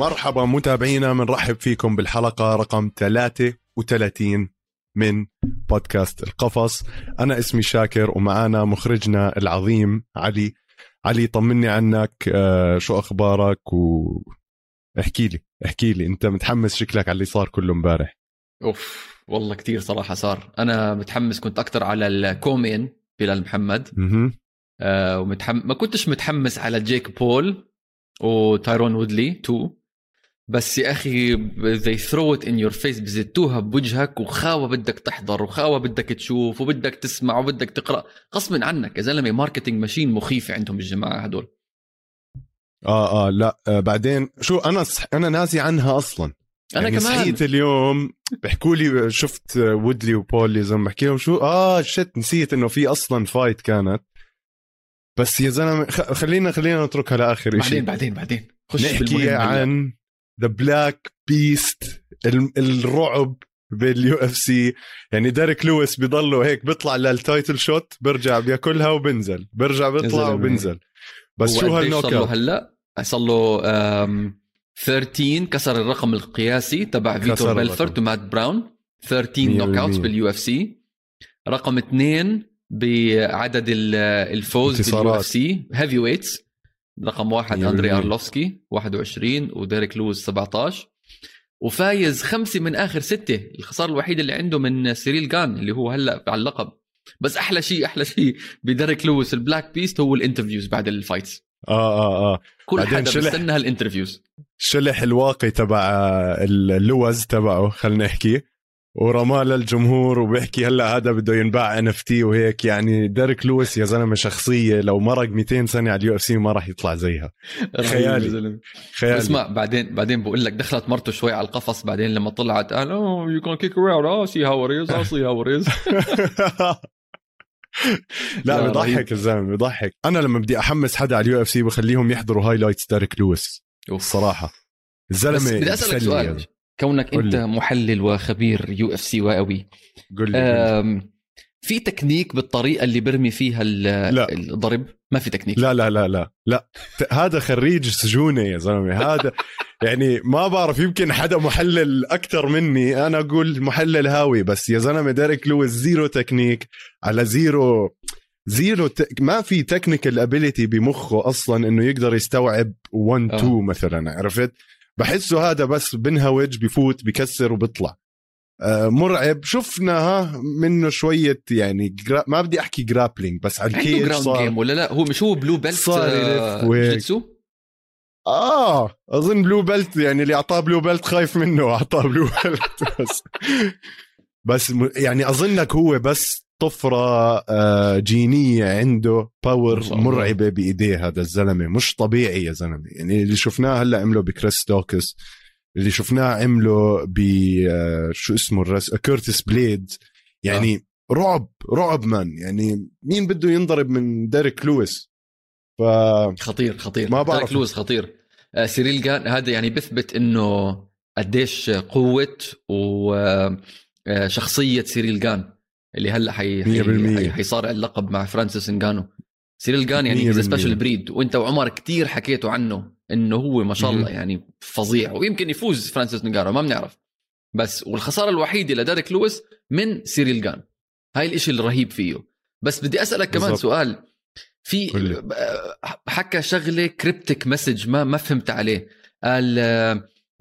مرحبا متابعينا بنرحب فيكم بالحلقة رقم 33 من بودكاست القفص. أنا اسمي شاكر ومعانا مخرجنا العظيم علي. علي طمني عنك آه، شو أخبارك؟ و احكي لي احكي لي أنت متحمس شكلك على اللي صار كله امبارح. أوف والله كثير صراحة صار. أنا متحمس كنت أكثر على الكومين بلال محمد. أها آه ومتحم... ما كنتش متحمس على جيك بول وتايرون وودلي too. بس يا أخي they throw it in your face بزتّوها بوجهك وخاوة بدك تحضر وخاوة بدك تشوف وبدك تسمع وبدك تقرأ. غصب عنك يا زلمة marketing ماشين مخيفه عندهم الجماعة هدول. آه آه لا آه بعدين شو أنا صح أنا ناسي عنها أصلا. أنا يعني كمان. صحيت اليوم بيحكوا لي شفت وودلي وبول يا زلمة بحكي لهم شو؟ آه shit نسيت إنه في أصلا fight كانت. بس يا زلمة خلينا خلينا نتركها لآخر بعدين شيء بعدين بعدين. خش نحكي. عن ذا Black Beast الرعب بال UFC يعني ديريك لويس بيضله هيك بيطلع لل title shot بيرجع بياكلها وبنزل. بيرجع بيطلع. وبنزل. بس شو هال knock صار له out هلأ؟ صار له آم، 13 كسر الرقم القياسي تبع فيتور الرقم. بيلفورت ومات براون. 13 مية knockouts بالمية. بال UFC رقم اثنين بعدد ال- الفوز بال UFC heavyweights رقم واحد أندري. أرلوفسكي 21 وديريك لويس 17 وفايز خمسه من آخر ستة الخسارة الوحيدة اللي عنده من سيريل جان اللي هو هلأ على اللقب. بس أحلى شيء أحلى شيء بديريك لويس ال Black Beast هو ال interviews بعد ال fights. آه آه آه. كل حدا. بيستنى هال interviews. شلح الواقي تبع اللوز تبعه خلينا نحكي. ورماه للجمهور وبيحكي هلا هذا بده ينباع NFT وهيك يعني ديريك لويس يا زلمة شخصية لو مرق 200 سنة على ال UFC ما راح يطلع زيها. خيالي. خيالي. اسمع بعدين بعدين بقول لك دخلت مرته شوي على القفص بعدين لما طلعت قال oh you can kick out آه see how آه see how لا رهيب. الزلمه بضحك. أنا لما بدي أحمس حدا على ال UFC بخليهم يحضروا highlights ديريك لويس الصراحة. الزلمة بدي أسألك سؤال. كونك أنت لي. محلل وخبير UFC وقوي قول لي في تكنيك بالطريقة اللي برمي فيها لا. الضرب؟ ما في تكنيك. لا لا لا لا لا. هذا خريج سجون يا زلمة. هذا يعني ما بعرف يمكن حدا محلل أكثر مني. أنا أقول محلل هاوي بس يا زلمة ديريك لويس zero technique على zero zero ت... ما في technical ability بمخه أصلا إنه يقدر يستوعب 1 آه. 2 مثلا عرفت؟ بحسه هذا بس بنهوج بفوت بكسر وبيطلع آه، مرعب. شفنا ها منه شوية يعني جرا... ما بدي أحكي grappling بس على عنده ال cage ground صار game ولا لا؟ هو مش هو blue belt صار آه،. jitsu آه أظن blue belt يعني اللي أعطاه blue belt خايف منه واعطاه بلو بيلت بس. بس يعني أظنك هو بس طفرة آه، جينية عنده power. مرعبة بإيديه هذا الزلمة. مش طبيعي يا زلمة. يعني اللي شفناه هلأ عمله بكريس دوكاس اللي شفناه عمله ب آه، شو اسمه الرس كيرتس بليدز. يعني رعب رعب man يعني مين بده ينضرب من ديريك لويس؟ ف خطير خطير. ما بعرف. ديريك لويس خطير. آه، سيريل جان هذا يعني بيثبت إنه قديش قوة وشخصيه سيريل جان. اللي هلا حي حيصارع اللقب مع فرانسيس انجانو سيريل جان يعني. special breed وإنت وعمر كتير حكيتوا عنه إنه هو ما شاء الله. يعني فظيع. ويمكن يفوز فرانسيس انجانو ما بنعرف. بس والخسارة الوحيدة لديريك لويس من سيريل جان هاي الإشي الرهيب فيه. بس بدي أسألك كمان بالضبط. سؤال. في. حكى شغلة cryptic message ما ما فهمت عليه. قال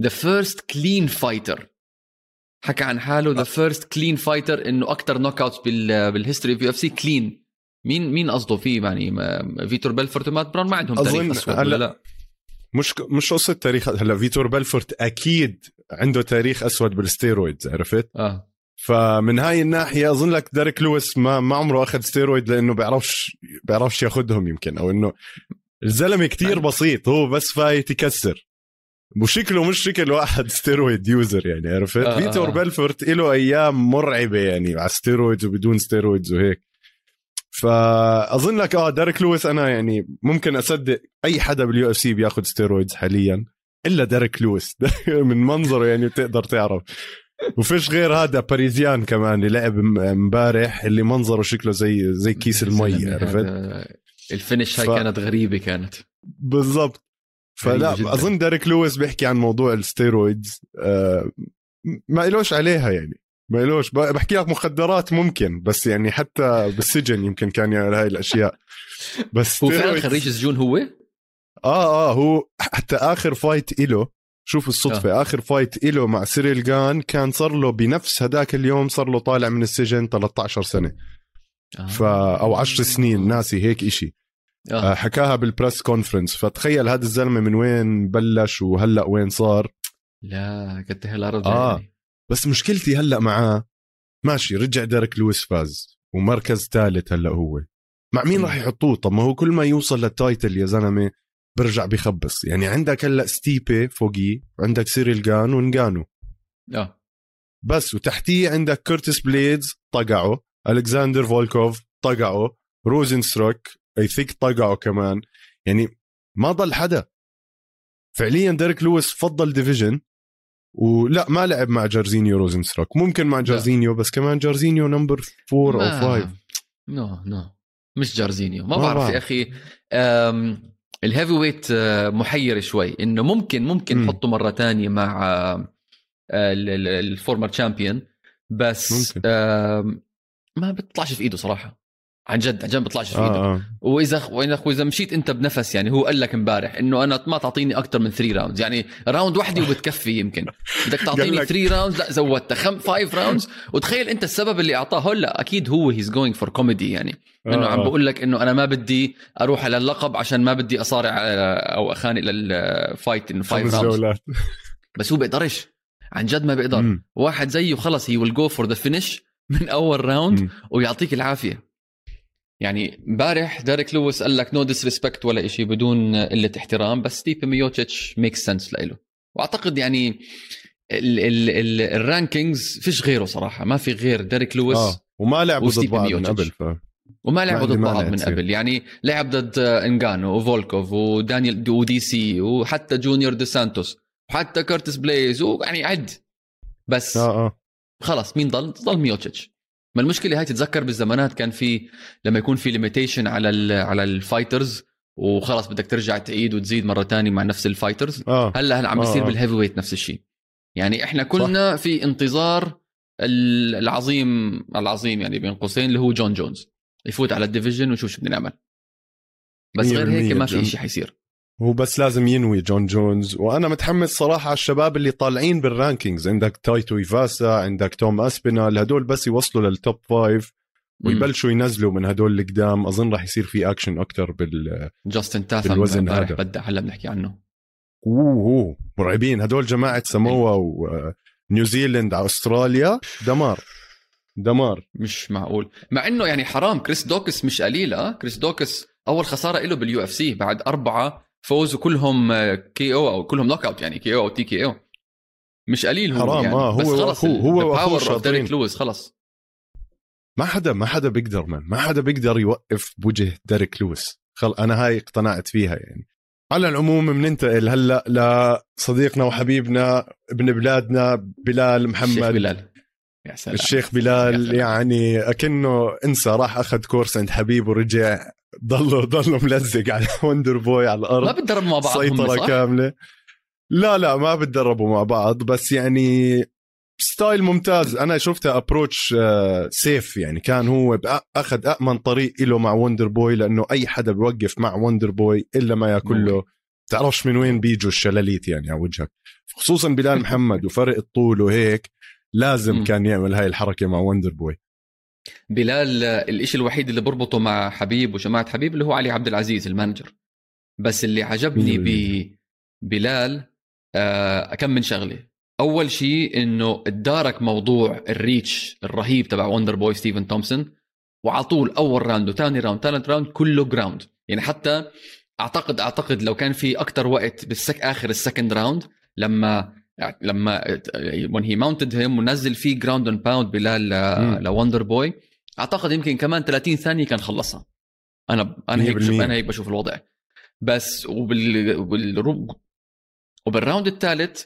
the first clean fighter حكى عن حاله. the first clean fighter إنه أكثر knockouts بال history في UFC clean مين مين قصده فيه يعني؟ فيتور بيلفورت ومات براون ما عندهم أظن تاريخ اسود هلا- ولا لا؟ مش مش قصة تاريخ هلا فيتور بلفورت أكيد عنده تاريخ أسود بال steroids عرفت؟ آه. فمن هاي الناحية أظن لك ديريك لويس ما ما عمره أخذ ستيرويد لأنه بيعرفش بيعرفش ياخذهم يمكن أو إنه الزلمة كتير يعني- بسيط هو بس fight يكسر. وشكله مش شكل واحد steroid user يعني عرفت؟ آه، آه، فيتور آه. بلفورت له أيام مرعبة يعني على steroids وبدون steroids وهيك. فأظن لك آه ديريك لويس أنا يعني ممكن أصدق أي حدا بال UFC بياخذ steroids حاليا إلا ديريك لويس من منظره يعني بتقدر تعرف. وفيش غير هذا باريزيان كمان اللي لعب امبارح اللي منظره شكله زي زي كيس المي عرفت؟ ال finish هاي ف- كانت غريبة كانت. بالضبط. فلا جداً. أظن ديريك لويس بيحكي عن موضوع ال steroids آه، ما إلوش عليها يعني. ما إلوش بحكي لك مخدرات ممكن بس يعني حتى بالسجن يمكن كان يعمل هاي الأشياء. بس هو فعلا خريج سجون هو؟ آه آه هو حتى آخر fight إله شوف الصدفة آه. آخر fight إله مع سيريل جان كان صار له بنفس هداك اليوم صار له طالع من السجن 13 سنة. ف أو 10 سنين ناسي هيك إشي. آه. آه. حكاها بال press conference فتخيل هذا الزلمة من وين بلش وهلأ وين صار لا قد هالارض آه. يعني. بس مشكلتي هلأ معاه ماشي رجع ديريك لويس فاز ومركز ثالث هلأ هو مع مين. راح يحطوه طب ما هو كل ما يوصل لل title يا زلمة برجع بخبص يعني عندك هلأ ستيبي فوقيه عندك سيريل جان ونجانو آه بس وتحتيه عندك كيرتس بليدز طقعه ألكساندر فولكوف طقعه روزن ستروك I think طقعه كمان. يعني ما ضل حدا. فعليا ديريك لويس فضل division. ولا ما لعب مع جارزينيو روزن ستروك ممكن مع جارزينيو بس كمان جارزينيو number four أو ما- five no no مش جارزينيو. ما, ما بعرف بعرف. يا أخي ال heavyweight آه، محير شوي. إنه ممكن ممكن مم. نحطه مرة تانية مع آه، ال- ال- ال former champion بس ممكن. ما بيطلعش في إيده صراحة. عن جد عن جد ما بيطلعش في ايده آه آه. وإذا وإذا واذا مشيت أنت بنفس يعني هو قال لك إمبارح إنه أنا ما تعطيني أكثر من 3 rounds يعني round واحدة وبتكفي يمكن. بدك تعطيني لك. 3 rounds لا زودتها. خم 5 rounds وتخيل أنت السبب اللي أعطاه. هلا أكيد هو he's going for comedy يعني. إنه آه، عم آه. بقول لك إنه أنا ما بدي أروح على اللقب عشان ما بدي أصارع آه، أو أخانق لل fight انه 5 خمس راوندز جولات. بس هو بيقدرش. عن جد ما بيقدر. واحد زيه خلص he will go for the finish من أول round. ويعطيك العافية. يعني امبارح ديريك لويس قال لك no disrespect ولا شيء بدون قلة احترام بس ستيبي ميوتشيتش make sense لإله وأعتقد يعني ال ال ال ال rankings فيش غيره صراحة ما في غير ديريك لويس آه وما لعبوا ضد بعض من. قبل ف وما لعبوا عندي ضد بعض من. قبل يعني لعب ضد انجانو وفولكوف ودانيال ودي سي وحتى جونيور دي سانتوس وحتى كورتس بليز ويعني عد بس آه آه خلص مين ضل؟ ضل ميوتشيتش ما المشكلة هاي تتذكر بالزمانات كان في لما يكون في limitation على ال على ال fighters وخلص بدك ترجع تعيد وتزيد مرة تانية مع نفس ال fighters آه. هلأ هلأ عم آه، بيصير آه. بال heavyweight نفس الشيء. يعني إحنا كلنا في انتظار ال- العظيم العظيم يعني بين قوسين اللي هو جون جونز يفوت على ال division ونشوف شو بدنا نعمل. بس غير هيك 100% ما في. شيء حيصير. هو بس لازم ينوي جون جونز. وأنا متحمس صراحة على الشباب اللي طالعين بال rankings. عندك تايتو إيفاسا عندك توم أسبينال هدول بس يوصلوا لل top five ويبلشوا ينزلوا من هدول القدام. أظن راح يصير في اكشن أكثر بال جاستن تاثم بالوزن هذا. بدع هلا بنحكي عنه. أوه مرعبين. هدول جماعة سموا ونيوزيلند على أستراليا. دمار دمار. مش معقول. مع إنه يعني حرام كريس دوكس مش قليل آه كريس دوكس أول خسارة له بال UFC بعد أربعة فوز وكلهم كي أو أو كلهم نوك اوت يعني كي أو أو تي كي أو. مش قليل هو حرام، يعني. آه، هو بس خلص هو power شاطرين. ديريك لويس خلص ما حدا ما حدا بيقدر من ما حدا بيقدر يوقف بوجه ديريك لويس خل أنا هاي اقتنعت فيها يعني. على العموم بننتقل هلأ لصديقنا وحبيبنا ابن بلادنا بلال محمد. الشيخ بلال. يا سلام. الشيخ يا بلال سلام. يعني أكنه إنسى راح أخذ كورس عند حبيب ورجع ضله ضله ملزق على وندر بوي على ما الأرض بتدربوا مع بعض سيطرة صح؟ كاملة. لا لا ما بتدربوا مع بعض بس يعني style ممتاز. أنا شفتها approach safe يعني. كان هو أخذ امن طريق له مع وندر بوي لأنه أي حدا بيوقف مع وندر بوي إلا ما يأكل له. تعرفش من وين بيجوا الشلاليت يعني على وجهك. خصوصا بلال محمد وفرق الطول وهيك لازم. كان يعمل هاي الحركة مع وندر بوي بلال الإشي الوحيد اللي بربطه مع حبيب وجماعة حبيب اللي هو علي عبد العزيز ال manager. بس اللي عجبني مية ببلال آه، كم من شغلة. أول شيء إنه ادارك موضوع ال reach الرهيب تبع وندر بوي ستيفن تومسون وعلى طول أول round وثاني round ثالث round كله ground يعني حتى أعتقد أعتقد لو كان في أكتر وقت بال second آخر ال second round لما لما when he mounted him ونزل فيه ground and pound بلال لوندر بوي أعتقد يمكن كمان 30 ثانية كان خلصها. أنا أنا هيك 100%. بشوف أنا هيك بشوف الوضع. بس وبال, وبال... وبال round الثالث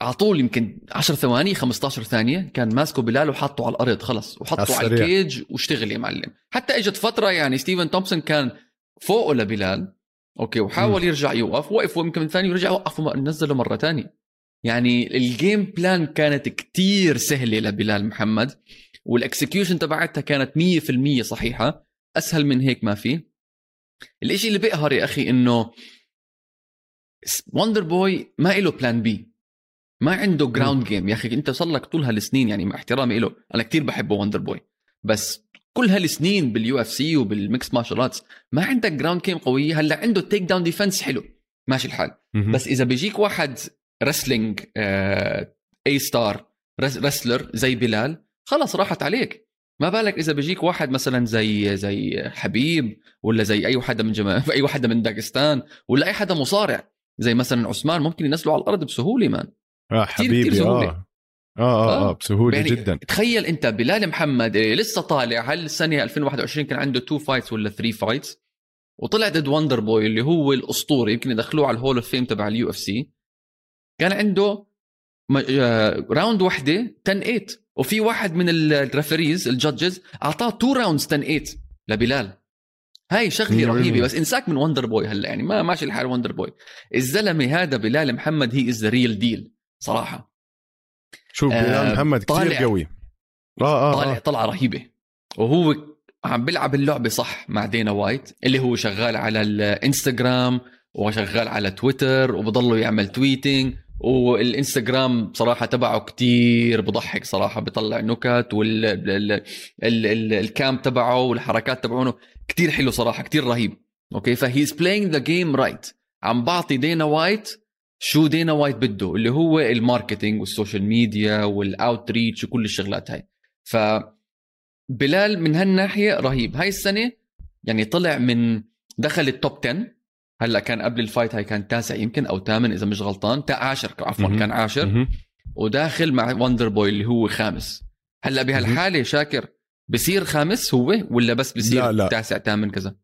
على طول يمكن 10 ثواني 15 ثانية كان ماسكه بلال وحطه على الأرض خلص. وحطه على. ال cage واشتغل يا معلم. حتى إجت فترة يعني ستيفن تومسون كان فوقه لبلال. أوكي وحاول يرجع يوقف. وقف ويمكن من ثاني ورجع وقف نزله مرة ثانية. يعني ال game plan كانت كتير سهلة لبلال محمد وال execution تبعتها كانت 100% صحيحة أسهل من هيك ما في. الإشي اللي بيقهر يا أخي إنه وندر بوي ما له plan B ما عنده ground game يا أخي أنت صار لك طول هالسنين يعني مع احترامي له أنا كتير بحبه وندر بوي بس كل هالسنين بال UFC وبال mixed martial arts ما عندك ground game قوية هلأ عنده takedown defense حلو. ماشي الحال. بس إذا بيجيك واحد wrestling A star wrestler زي بلال خلص راحت عليك. ما بالك إذا بيجيك واحد مثلا زي زي حبيب ولا زي أي حدا من جما... أي حدا من داغستان ولا أي حدا مصارع. زي مثلا عثمان ممكن ينزلوا على الأرض بسهولة man آه حبيبي كتير آه. آه. آه آه آه. بسهولة يعني جدا. تخيل أنت بلال محمد لسه طالع هالسنه 2021 كان عنده two fights ولا three fights وطلع ضد وندر بوي اللي هو الأسطوري يمكن يدخلوه على ال hall of fame تبع ال UFC كان عنده round وحدة 10 8 وفي واحد من ال referees ال judges أعطاه two rounds 10 8 لبلال. هاي شغلة رهيبة بس إنساك من وندر بوي هلأ يعني ما ماشي الحال وندر بوي الزلمة هذا بلال محمد he is the real deal صراحة. شوف بلال آه محمد كثير قوي. آه طالع آه. طلعه رهيبة. وهو عم بيلعب اللعبة صح مع دينا وايت اللي هو شغال على الانستغرام وشغال على تويتر وبضله يعمل tweeting والإنستغرام بصراحه تبعه كتير بضحك صراحة بيطلع نكت وال cam تبعه والحركات تبعونه كتير حلو صراحة كتير رهيب. أوكي؟ ف he's playing the game right عم بعطي دينا وايت شو دينا وايت بده اللي هو ال marketing وال social media وال outreach وكل الشغلات هاي. ف بلال من هالناحية رهيب. هاي السنة يعني طلع من دخل ال top 10 هلا كان قبل ال fight هاي كان تاسع يمكن أو ثامن إذا مش غلطان عاشر عفوا كان عاشر. وداخل مع وندر بوي اللي هو خامس. هلا بهالحالة شاكر بصير خامس هو ولا بس بصير لا لا. تاسع ثامن كذا؟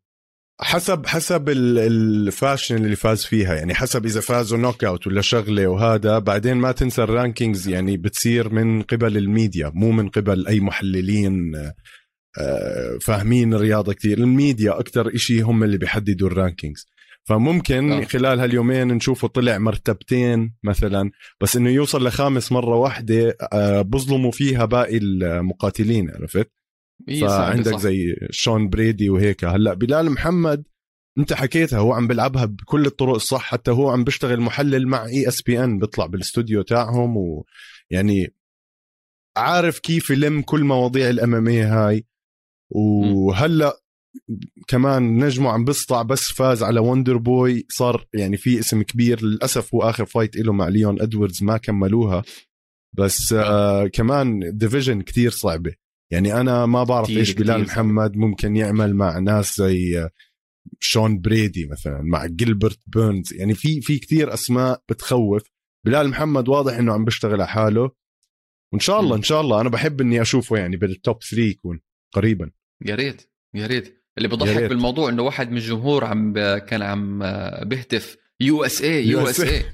حسب حسب ال fashion اللي فاز فيها يعني حسب إذا فازوا knockout ولا شغلة وهذا بعدين ما تنسى ال rankings يعني بتصير من قبل الميديا مو من قبل أي محللين آه، فاهمين الرياضة كثير الميديا أكثر إشي هم اللي بيحددوا ال rankings فممكن أوه. خلال هاليومين نشوفه طلع مرتبتين مثلا بس إنه يوصل لخامس مرة واحدة آه، بظلموا فيها باقي المقاتلين عرفت؟ فعندك زي شون بريدي وهيك. هلأ بلال محمد أنت حكيتها هو عم بيلعبها بكل الطرق الصح حتى هو عم بيشتغل محلل مع ESPN بيطلع بالاستوديو تاعهم ويعني عارف كيف يلم كل مواضيع ال MMA هاي. وهلأ كمان نجمه عم بيسطع بس فاز على وندر بوي صار يعني في اسم كبير للأسف هو آخر fight له مع ليون ادواردز ما كملوها. بس آه كمان division كتير صعبة. يعني أنا ما بعرف إيش بلال محمد ممكن يعمل مع ناس زي آه، شون بريدي مثلا مع جيلبرت بيرنز يعني في في كثير أسماء بتخوف. بلال محمد واضح إنه عم بيشتغل على حاله. وإن شاء الله إن شاء الله أنا بحب إني أشوفه يعني بال top 3 يكون قريبا. يا ريت يا ريت. اللي بضحك بالموضوع إنه واحد من الجمهور عم كان عم بيهتف. يو إس اي يو إس اي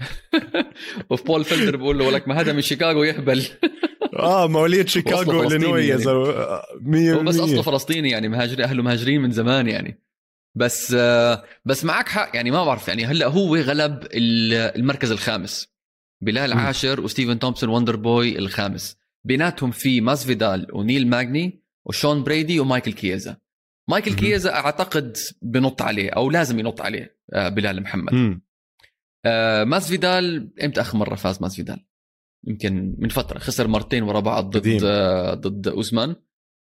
وفي بول فيلدر بقول له ولك ما هذا من شيكاغو يهبل. آه مواليد شيكاغو إلينوي يا زلمة. 100 هو بس أصله فلسطيني يعني مهاجر أهله مهاجرين من زمان يعني. بس بس معك حق يعني ما بعرف يعني هلأ هو غلب المركز الخامس. بلال عاشر وستيفن تومسون وندر بوي الخامس. بيناتهم في ماسفيدال ونيل ماجني وشون بريدي ومايكل كييزا مايكل كييزا أعتقد بنط عليه أو لازم ينط عليه آه، بلال محمد. آه ماسفيدال إمتى آخر مرة فاز ماسفيدال يمكن من فترة خسر مرتين ورا بعض ضد آه ضد اوزمان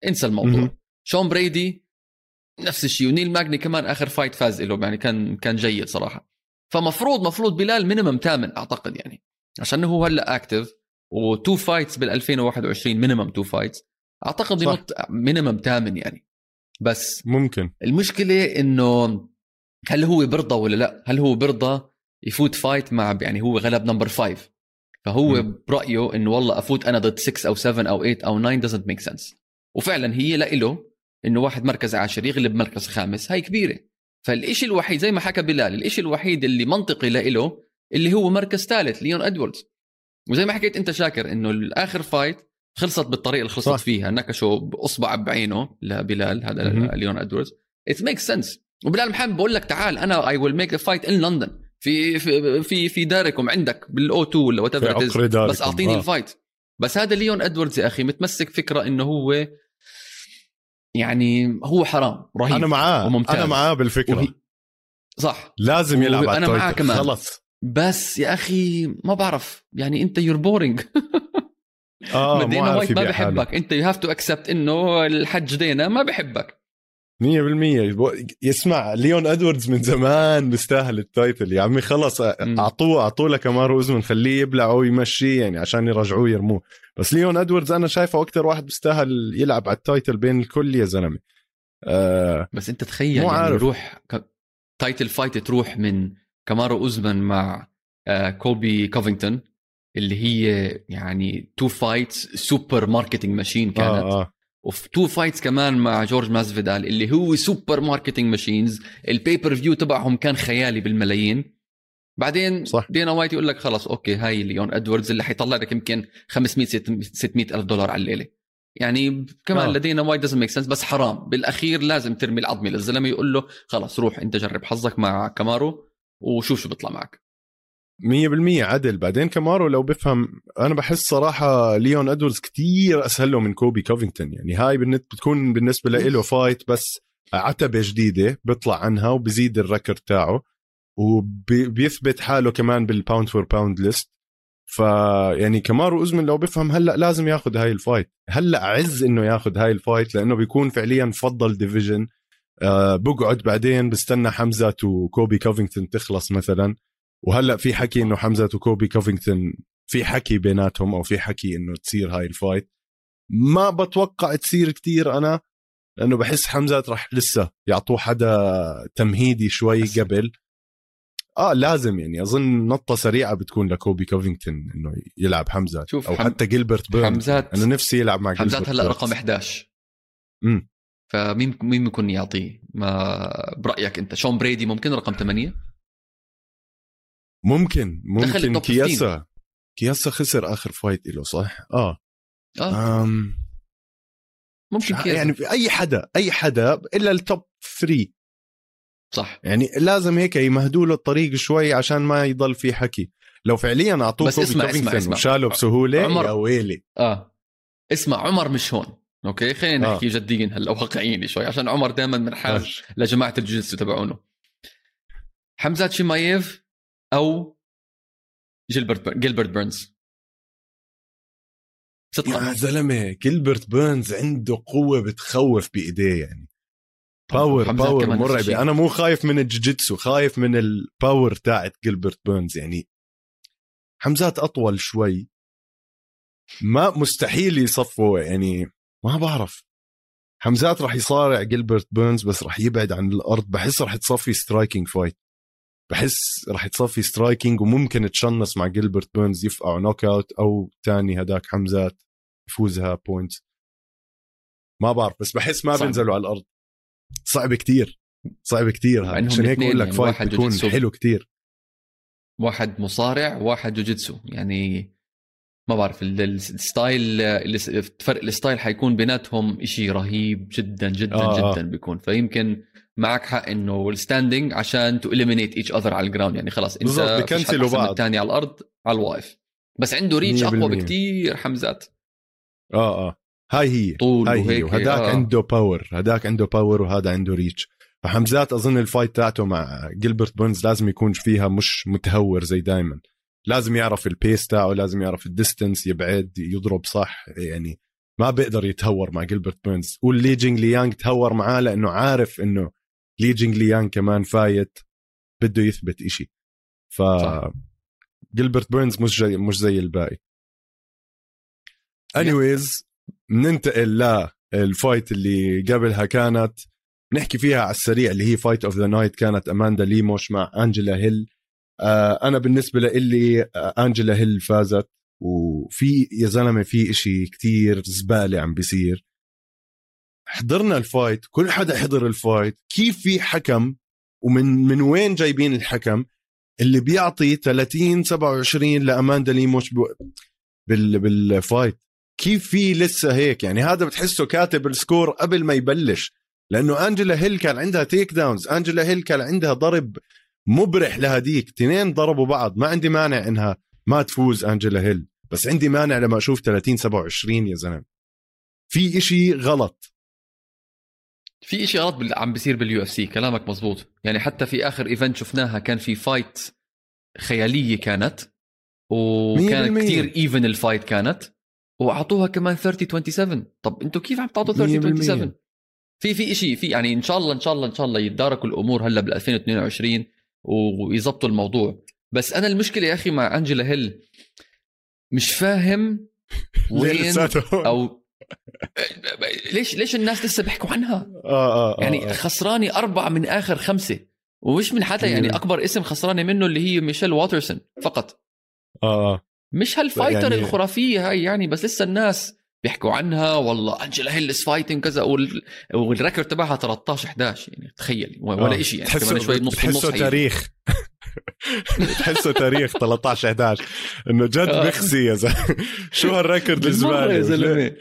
انسى الموضوع. مم. شون بريدي نفس الشيء. ونيل ماجني كمان آخر fight فاز له يعني كان كان جيد صراحة. فمفروض مفروض بلال minimum ثامن أعتقد يعني. عشان هو هلا active و two fights بال 2021 minimum two fights أعتقد ينط minimum ثامن يعني. بس ممكن. المشكلة إنه هل هو برضى ولا لا؟ هل هو برضى يفوت fight مع يعني هو غلب number 5 فهو م. برأيه إنه والله أفوت أنا ضد 6 أو 7 أو 8 أو 9 doesn't make sense. وفعلا هي لإله إنه واحد مركز عاشر يغلب مركز خامس. هاي كبيرة. فالإشي الوحيد زي ما حكى بلال الإشي الوحيد اللي منطقي لإله اللي هو مركز ثالث ليون إدواردز. وزي ما حكيت أنت شاكر إنه الآخر fight خلصت بالطريقة اللي خلصت صح. فيها. نكشوا بأصبع بعينه لبلال هذا ليون ادواردز it make sense وبلال محمد بقول لك تعال أنا I will make the fight in London في في في في داركم عندك بال O2 ولا what بس أعطيني آه. ال fight بس هذا ليون ادواردز يا أخي متمسك فكرة إنه هو يعني هو حرام رهيب أنا معاه وممتاز. أنا معاه بالفكرة. وهي... صح. لازم يلعب على أنا معاه كمان. خلص بس يا أخي ما بعرف يعني أنت you're boring آه دينا وايت ما بحبك. أنت you have to accept إنه الحج دينا ما بحبك. 100% يسمع ليون ادواردز من زمان بيستاهل ال title. يا عمي خلص أعطوه أعطوه لكامارو اوزمن خليه يبلعه ويمشيه يعني عشان يرجعوه يرموه. بس ليون ادواردز أنا شايفه أكثر واحد بيستاهل يلعب على ال title بين الكل يا زلمة. آه بس أنت تخيل مو يعني عارف. يروح title fight تروح من كامارو اوزمان مع آه كولبي كوفينغتون اللي هي يعني two fights super marketing machine كانت آه آه. وفي two fights كمان مع جورج ماسفيدال اللي هو super marketing machines ال pay-per-view تبعهم كان خيالي بالملايين بعدين صح. دينا وايت يقول لك خلص okay هاي ليون إدواردز اللي حيطلع لك يمكن 500 600 ألف دولار على الليلة يعني كمان آه. لدينا وايت doesn't make sense بس حرام بالأخير لازم ترمي العظمه للزلمة يقول له خلص روح أنت جرب حظك مع كامارو وشوف شو بيطلع معك 100% عدل. بعدين كامارو لو بفهم أنا بحس صراحة ليون إدوردز كتير اسهل له من كولبي كوفينغتون. يعني هاي بتكون بالنسبة له fight بس عتبة جديدة بيطلع عنها وبزيد ال record تاعه وبيثبت حاله كمان بال pound for pound list فيعني كمارو اوزمن لو بفهم هلأ لازم ياخذ هاي ال fight. هلأ عز إنه ياخذ هاي ال fight لأنه بيكون فعليا فضى ال division آه بقعد بعدين بستنى حمزة وكولبي كوفينغتون تخلص مثلا. وهلأ في حكي إنه حمزة وكولبي كوفينغتون في حكي بيناتهم أو في حكي إنه تصير هاي ال fight. ما بتوقع تصير كتير أنا لأنه بحس حمزة راح لسه يعطوه حدا تمهيدي شوي قبل. آه لازم يعني أظن نطة سريعة بتكون لكولبي كوفينغتون إنه يلعب حمزة أو حم... حتى جيلبرت بيرن. حمزات أنا نفسي يلعب مع حمزات هلأ رقم 11 امم فمين مين ممكن يعطيه؟ ما برأيك أنت. شون بريدي ممكن رقم 8 ممكن ممكن كياسا كياسا خسر آخر فايت له صح؟ آه. آه. أم... ممكن كياسا. يعني في أي حدا أي حدا إلا ال top 3 صح. يعني لازم هيك يمهدوا له الطريق شوي عشان ما يضل في حكي. لو فعليا أعطوه بس اسمع اسمع, اسمع. وشاله بسهولة عمر يا ويلي. آه. اسمع عمر مش هون. أوكي؟ خلينا نحكي آه. جديا هلأ واقعيين شوي عشان عمر دائما منحاز لجماعة الجوجيتسو تبعونه. حمزات شيمايف أو جيلبرت جيلبرت بيرنز. يا زلمة جيلبرت بيرنز عنده قوة بتخوف بإيديه يعني. power power مرعبة. أنا مو خايف من الجوجيتسو خايف من ال power تاعت جيلبرت بيرنز يعني. حمزات أطول شوي. ما مستحيل يصفوا يعني. ما بعرف. حمزات راح يصارع جيلبرت بيرنز بس راح يبعد عن الأرض. بحس راح تصفي striking fight بحس راح تصفي striking وممكن تشنص مع جيلبرت بيرنز يفقعوا knockout أو تاني هداك حمزات يفوزها point ما بعرف بس بحس ما بينزلوا على الأرض. صعب كتير صعب كتير. هاي عشان هيك بقول لك يعني fight بيكون حلو كتير. واحد مصارع واحد جوجيتسو. يعني ما بعرف ال style فرق ال style حيكون بيناتهم إشي رهيب جدا جدا آه, آه. جدا بيكون. فيمكن معك حق إنه ال standing عشان to eliminate each other على ال ground يعني خلاص انت بكنسلوا بعض. الثاني على الأرض على الواقف. بس عنده reach أقوى بكتير حمزات. آه آه. هاي هي طول هاي هي. وهداك آه. عنده power هداك عنده power وهذا عنده reach فحمزات أظن ال fight تاعته مع جيلبرت بيرنز لازم يكون فيها مش متهور زي دايما. لازم يعرف ال pace تاعه لازم يعرف ال distance يبعد يضرب صح يعني ما بيقدر يتهور مع جيلبرت بيرنز قول لي جينغ ليانج تهور معاه لأنه عارف إنه لي جينغ ليانج كمان fight بده يثبت إشي. ف جيلبرت بيرنز مش زي مش زي الباقي. anyways ننتقل لل fight اللي قبلها كانت. نحكي فيها على السريع اللي هي fight of the night كانت أماندا ليموس مع أنجلا هيل. آه أنا بالنسبة لي آه أنجلا هيل فازت وفي يا زلمة في إشي كتير زبالة عم بيصير. حضرنا ال fight كل حدا حضر ال fight كيف في حكم ومن من وين جايبين الحكم؟ اللي بيعطي 30 27 لأماندا ليموس بال بال fight. كيف في لسه هيك؟ يعني هذا بتحسه كاتب ال score قبل ما يبلش لأنه أنجلا هيل كان عندها takedowns أنجلا هيل كان عندها ضرب مبرح لهديك تنين ضربوا بعض ما عندي مانع إنها ما تفوز أنجلا هيل بس عندي مانع لما أشوف 30 27 يا زلمة. في إشي غلط. في إشي غلط بال- عم بيصير بال UFC كلامك مزبوط. يعني حتى في آخر event شفناها كان في fight خيالية كانت وكانت 100%. كثير even ال fight كانت وأعطوها كمان 30 27 طب إنتوا كيف عم تعطوا 30 27 في في شيء في يعني إن شاء الله إن شاء الله إن شاء الله يتداركوا الأمور هلأ بال 2022 ويظبطوا الموضوع. بس أنا المشكلة يا أخي مع أنجلا هيل مش فاهم وين؟ أو ليش ليش الناس لسه بيحكوا عنها؟ آه آه يعني آه. خسرانة أربعة من آخر خمسة. ومش من حدا يعني. أكبر اسم خسرانة منه اللي هي ميشيل واترسون فقط. آه آه. مش هال fighter يعني- الخرافية هاي يعني بس لسه الناس بيحكوا عنها. والله أنجلا هيل is fighting كذا وال... وال record تبعها 13 11 يعني تخيل ولا آه. شيء يعني تحسه شوي نص تحسه. تاريخ. تحسه تاريخ 13 11 إنه جد آه. بخسي يا زلمة. شو هال record بالمرة يا الزبالة؟ زلمة.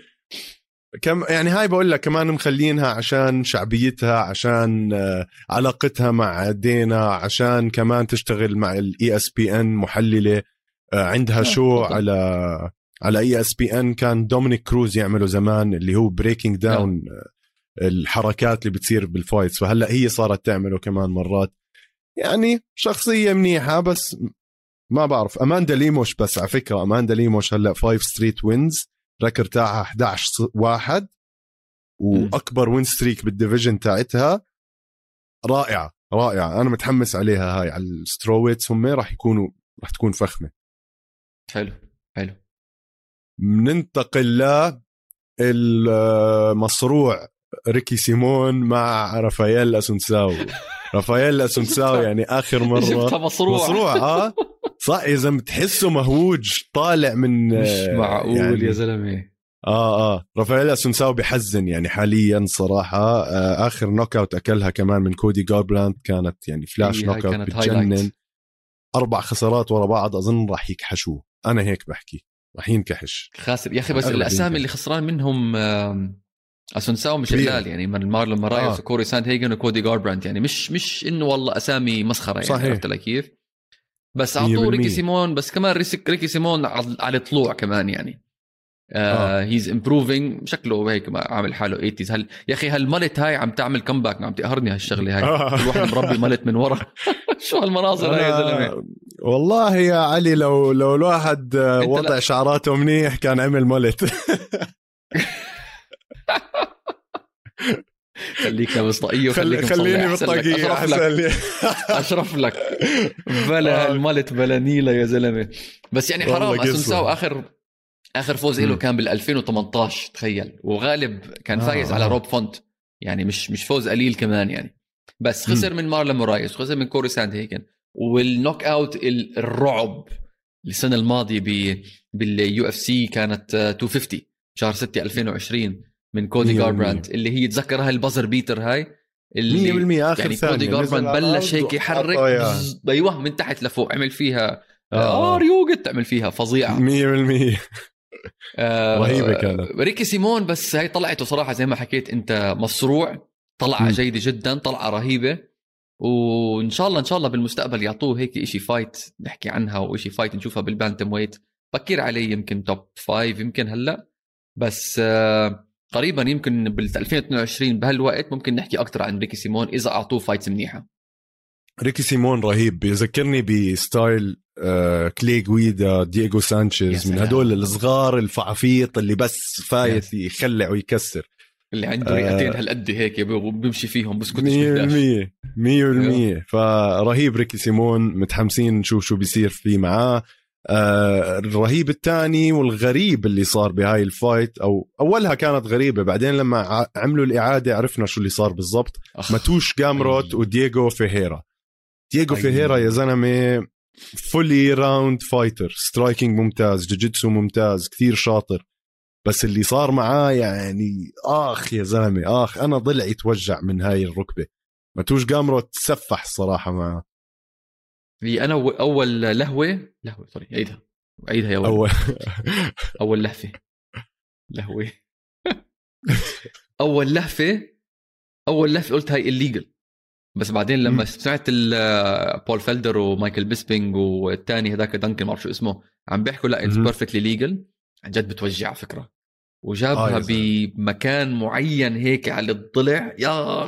كم يعني هاي بقول لك كمان مخلينها عشان شعبيتها عشان آه، علاقتها مع Dana عشان كمان تشتغل مع ال ESPN محللة. آه، عندها آه، شو. على على ESPN كان دومينيك كروز يعمله زمان اللي هو breaking down الحركات اللي بتصير بال fights فهلأ هي صارت تعمله كمان مرات. يعني شخصية منيحة بس ما بعرف. أماندا ليموس بس على فكرة. أماندا ليموس هلأ 5 straight wins record تاعها 11 ص- واحد وأكبر win streak بال division تاعتها رائعة رائعة. أنا متحمس عليها هاي على ال strawweights هم راح يكونوا راح تكون فخمة. حلو حلو. بننتقل ل المصروع ريكي سيمون مع رافائيل اسونساو رافائيل اسونساو يعني آخر مرة. مصروع مصروع آه. صح يا زلمة تحسه مهووج طالع من مش آه، معقول يعني يا زلمة آه آه رافائيل اسونساو بحزن يعني حاليا صراحة آه آخر knockout أكلها كمان من كودي جاربراند كانت يعني flash knockout بتجنن. أربع خسارات ورا بعض أظن راح يكحشوه أنا هيك بحكي راح ينكحش خاسر يا أخي بس الأسامي. اللي خسران منهم اسونساو مش. قلال يعني من مارلون مورايس آه. وكوري ساندهيجن وكودي جاربراند يعني مش مش إنه والله أسامي مسخرة يعني صحيح. عرفت كيف؟ بس اعطوه. ريكي سيمون بس كمان risk ريكي سيمون على طلوع كمان يعني. he's improving شكله هيك عامل حاله 80 هل يا أخي هال mullet هاي عم تعمل comeback عم تقهرني هالشغلة هاي. آه. كل واحد مربي mullet من ورا. شو هالمناظر هاي يا زلمة؟ والله يا علي لو لو الواحد آه، وضع لا. شعراته منيح كان عمل ملت. خليك لابس طاقيه خل... وخليك خليني. بالطاقية أشرف لك. أشرف لك بلا آه. هالملت بلا نيلة يا زلمة بس يعني حرام. اسونساو اخر آخر فوز له. كان بال 2018 تخيل وغالب كان آه، فايز آه. على روب فونت يعني مش مش فوز قليل كمان يعني بس خسر من مارلون مورايس خسر من كوري ساند هيكن والنوك اوت ال- الرعب السنة الماضية ب باليو إف سي كانت آه، 250 شهر 6 2020 من كودي جاربراند اللي هي تذكرها البازر بيتر هاي اللي 100% آخر يعني ثانية كودي جاربراند بلش هيك يحرك أيوه من تحت لفوق عمل فيها آه. آه. ريوجت تعمل فيها فظيعة. 100% آه، رهيبة كانت. ريكي سيمون بس هي طلعته صراحة زي ما حكيت أنت مصروع طلعة. جيدة جدا طلعة رهيبة. وإن شاء الله إن شاء الله بالمستقبل يعطوه هيك شيء فايت نحكي عنها وشيء فايت نشوفها بال bantamweight. بكير عليه يمكن top five يمكن هلأ. بس آه، قريبا يمكن بال 2022 بهالوقت ممكن نحكي أكثر عن ريكي سيمون إذا أعطوه fights منيحة. ريكي سيمون رهيب. بيذكرني ب style آه كلي جويدا دييغو سانشيز من. هدول الصغار الفعافيط اللي بس فايت يخلع ويكسر. اللي عنده آه. رئتين هالقد هيك بيمشي فيهم بسكتش بداش 100% 100% فرهيب ريكي سيمون. متحمسين نشوف شو بيصير فيه معاه. آه الرهيب الثاني والغريب اللي صار بهاي الفايت أو أولها كانت غريبة بعدين لما عملوا الإعادة عرفنا شو اللي صار بالضبط. ماتوش جامروت أي. ودييغو فيهيرا دييغو أي. فيهيرا يا زلمة fully-round fighter striking ممتاز جوجيتسو ممتاز كثير شاطر بس اللي صار معاه يعني آخ يا زلمة آخ أنا ضلعي توجع من هاي الركبة ماتوش جامروت سفح الصراحه معه هي أنا أول لهوة لهوة sorry عيدها عيدها يا ولد. أول. أول لهفة. لهوة. أول لهفة أول لفه قلت هاي illegal بس بعدين لما. سمعت بول فيلدر ومايكل بيسبينج والثاني هذاك دانكن ما بعرف شو اسمه عم بيحكوا لا it's. perfectly legal عن جد بتوجع على فكرة. آه وجابها زلمة. بمكان معين هيك على الضلع. يا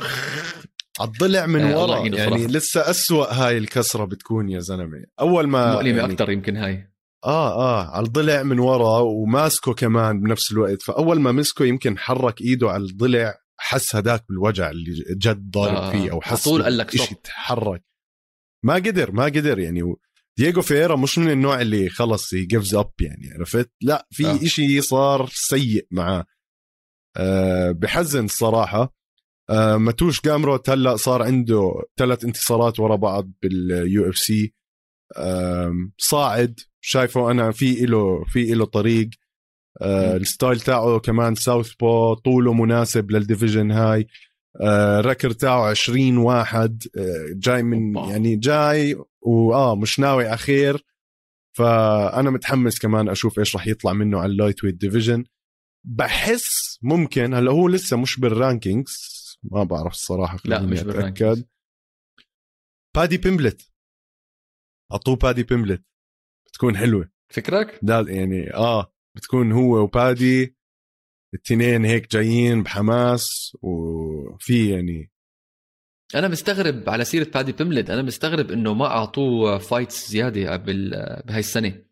الضلع من آه، ورا يعني صراحة. لسه أسوأ هاي الكسرة بتكون يا زلمة أول ما مؤلمة يعني أكثر يمكن هاي آه آه على الضلع من ورا وماسكه كمان بنفس الوقت فأول ما مسكه يمكن حرك إيده على الضلع حس هداك بالوجع اللي جد ضارب آه. فيه أو حس طول قال لك شيء. تحرك ما قدر ما قدر يعني دييغو فييرا مش من النوع اللي خلص gives up يعني عرفت لا في آه. شيء صار سيء معاه أه بحزن الصراحه ماتوش جامروت هلا صار عنده ثلاث انتصارات ورا بعض بال UFC. صاعد شايفه أنا في له في له طريق. آه. ال style تاعه كمان southpaw طوله مناسب لل division هاي. آه record تاعه 20 واحد. آه جاي من. يعني جاي واه مش ناوي على خير فأنا متحمس كمان أشوف إيش راح يطلع منه على ال lightweight division بحس ممكن هلا هو لسه مش بال rankings ما بعرف الصراحة لا مش. بال rankings. بادي بيمبلت اعطوه بادي بيمبلت بتكون حلوة فكرك؟ ده يعني آه بتكون هو وبادي التنين هيك جايين بحماس وفي يعني أنا مستغرب على سيرة بادي بيملد أنا مستغرب إنه ما أعطوه fights زيادة بال- بهاي السنة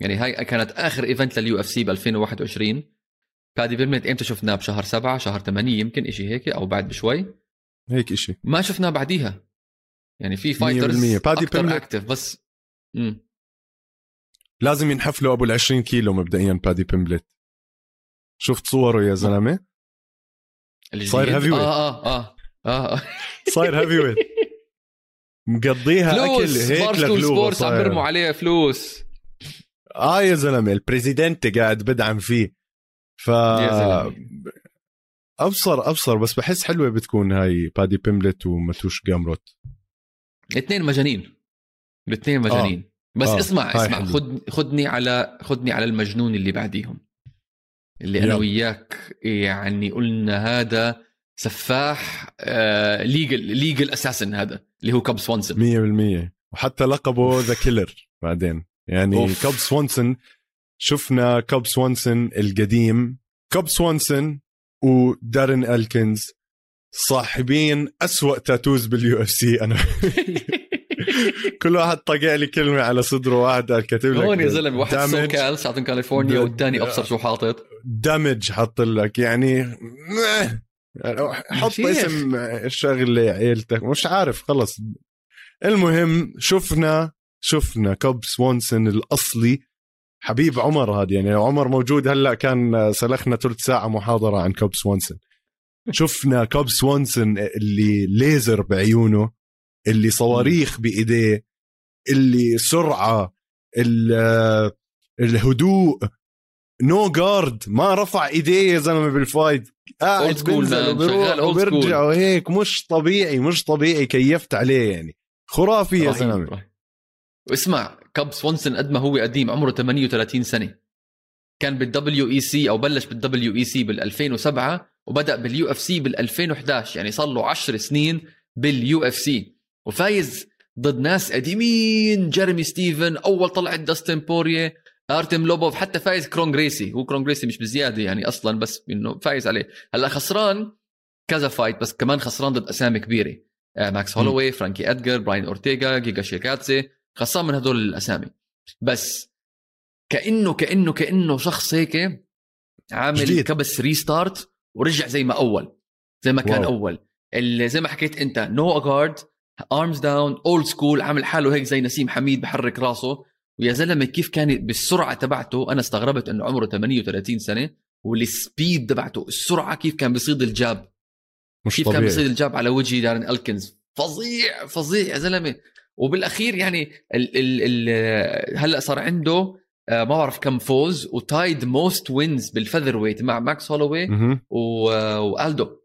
يعني هاي كانت آخر event لل UFC ب 2021 بادي بيملد إمتى شفناه؟ بشهر سبعة شهر ثمانية يمكن إشي هيك أو بعد بشوي. هيك إشي. ما شفناه بعديها. يعني في 100% fighters بادي أكثر بيملت- active بس امم لازم ينحفلوا أبو ال 20 كيلو مبدئيا بادي بيمبلت شفت صوره يا زلمة؟ صاير heavyweight. آه آه آه آه صاير heavyweight مقضيها أكل فلوس هيك بارستول لغلوبه عم صاير. بيرموا عليها فلوس. آه يا زلمة ال president قاعد بدعم فيه. ف. ابصر أبصر بس بحس حلوة بتكون هاي بادي بيمبلت وماتوش جامروت الاثنين مجانين الاثنين مجانين بس آه. اسمع اسمع. خد خدني على خدني على المجنون اللي بعديهم اللي أنا. وياك يعني قلنا هذا سفاح آه legal legal assassin هذا اللي هو كاب سوانسون 100% وحتى لقبه the killer بعدين يعني أوف. كاب سوانسون شفنا كاب سوانسون القديم. كاب سوانسون ودارين ألكنز صاحبين أسوأ تاتوز باليو إف سي. أنا كل واحد طقع لي كلمة على صدره واحد كاتب لك هون يا زلمة واحد damage. سو كأل ساعتين كاليفورنيا والثاني أبصر شو حاطط. دامج حط لك. يعني حط. اسم الشغلة عيلتك. مش عارف خلص. المهم شفنا شفنا كوب سوانسون الأصلي حبيب عمر هذا يعني لو عمر موجود هلأ كان سلخنا ثلث ساعة محاضرة عن كوب سوانسون شفنا كوب سوانسون اللي ليزر بعيونه اللي صواريخ بإيديه اللي سرعة ال- الهدوء. no guard ما رفع إيديه يا زلمة بال fight قاعد شغال old وبيرجع وهيك مش طبيعي مش طبيعي كيفت عليه يعني. خرافي يا رهيب، زلمه رهيب. كاب سوانسون قد ما هو قديم عمره 38 سنة. كان بالدبليو اي سي أو بلش بالدبليو اي سي بال 2007 وبدأ بال UFC بال 2011 يعني صار له 10 سنين بال UFC وفايز ضد ناس قديمين جيرمي ستيفن أول طلعت داستن بوريه ارتم لوبوف حتى فايز كرون جريسي هو كرون جريسي مش بزيادة يعني أصلا بس إنه فايز عليه. هلأ خسران كذا fight بس كمان خسران ضد أسامي كبيرة. آه، ماكس هولوي فرانكي ادجر براين أورتيغا جيجا شيكاتسي. خسران من هدول الأسامي. بس كانه كانه كأنه شخص هيك عامل جديد. كبس restart ورجع زي ما أول. زي ما كان wow. أول. اللي زي ما حكيت أنت no guard arms down old school عامل حاله هيك زي نسيم حميد بحرك راسه. ويا زلمة كيف كان بالسرعة تبعته؟ أنا استغربت إنه عمره 38 سنة وال speed تبعته السرعة كيف كان بيصيد ال jab. مش كيف كان طبيعي. بيصيد ال jab على وجه دارين ألكنز. فظيع فظيع يا زلمة. وبالأخير يعني ال ال ال هلأ صار عنده آه، ما بعرف كم فوز و tied most wins بال featherweight مع ماكس هولوي وألدو.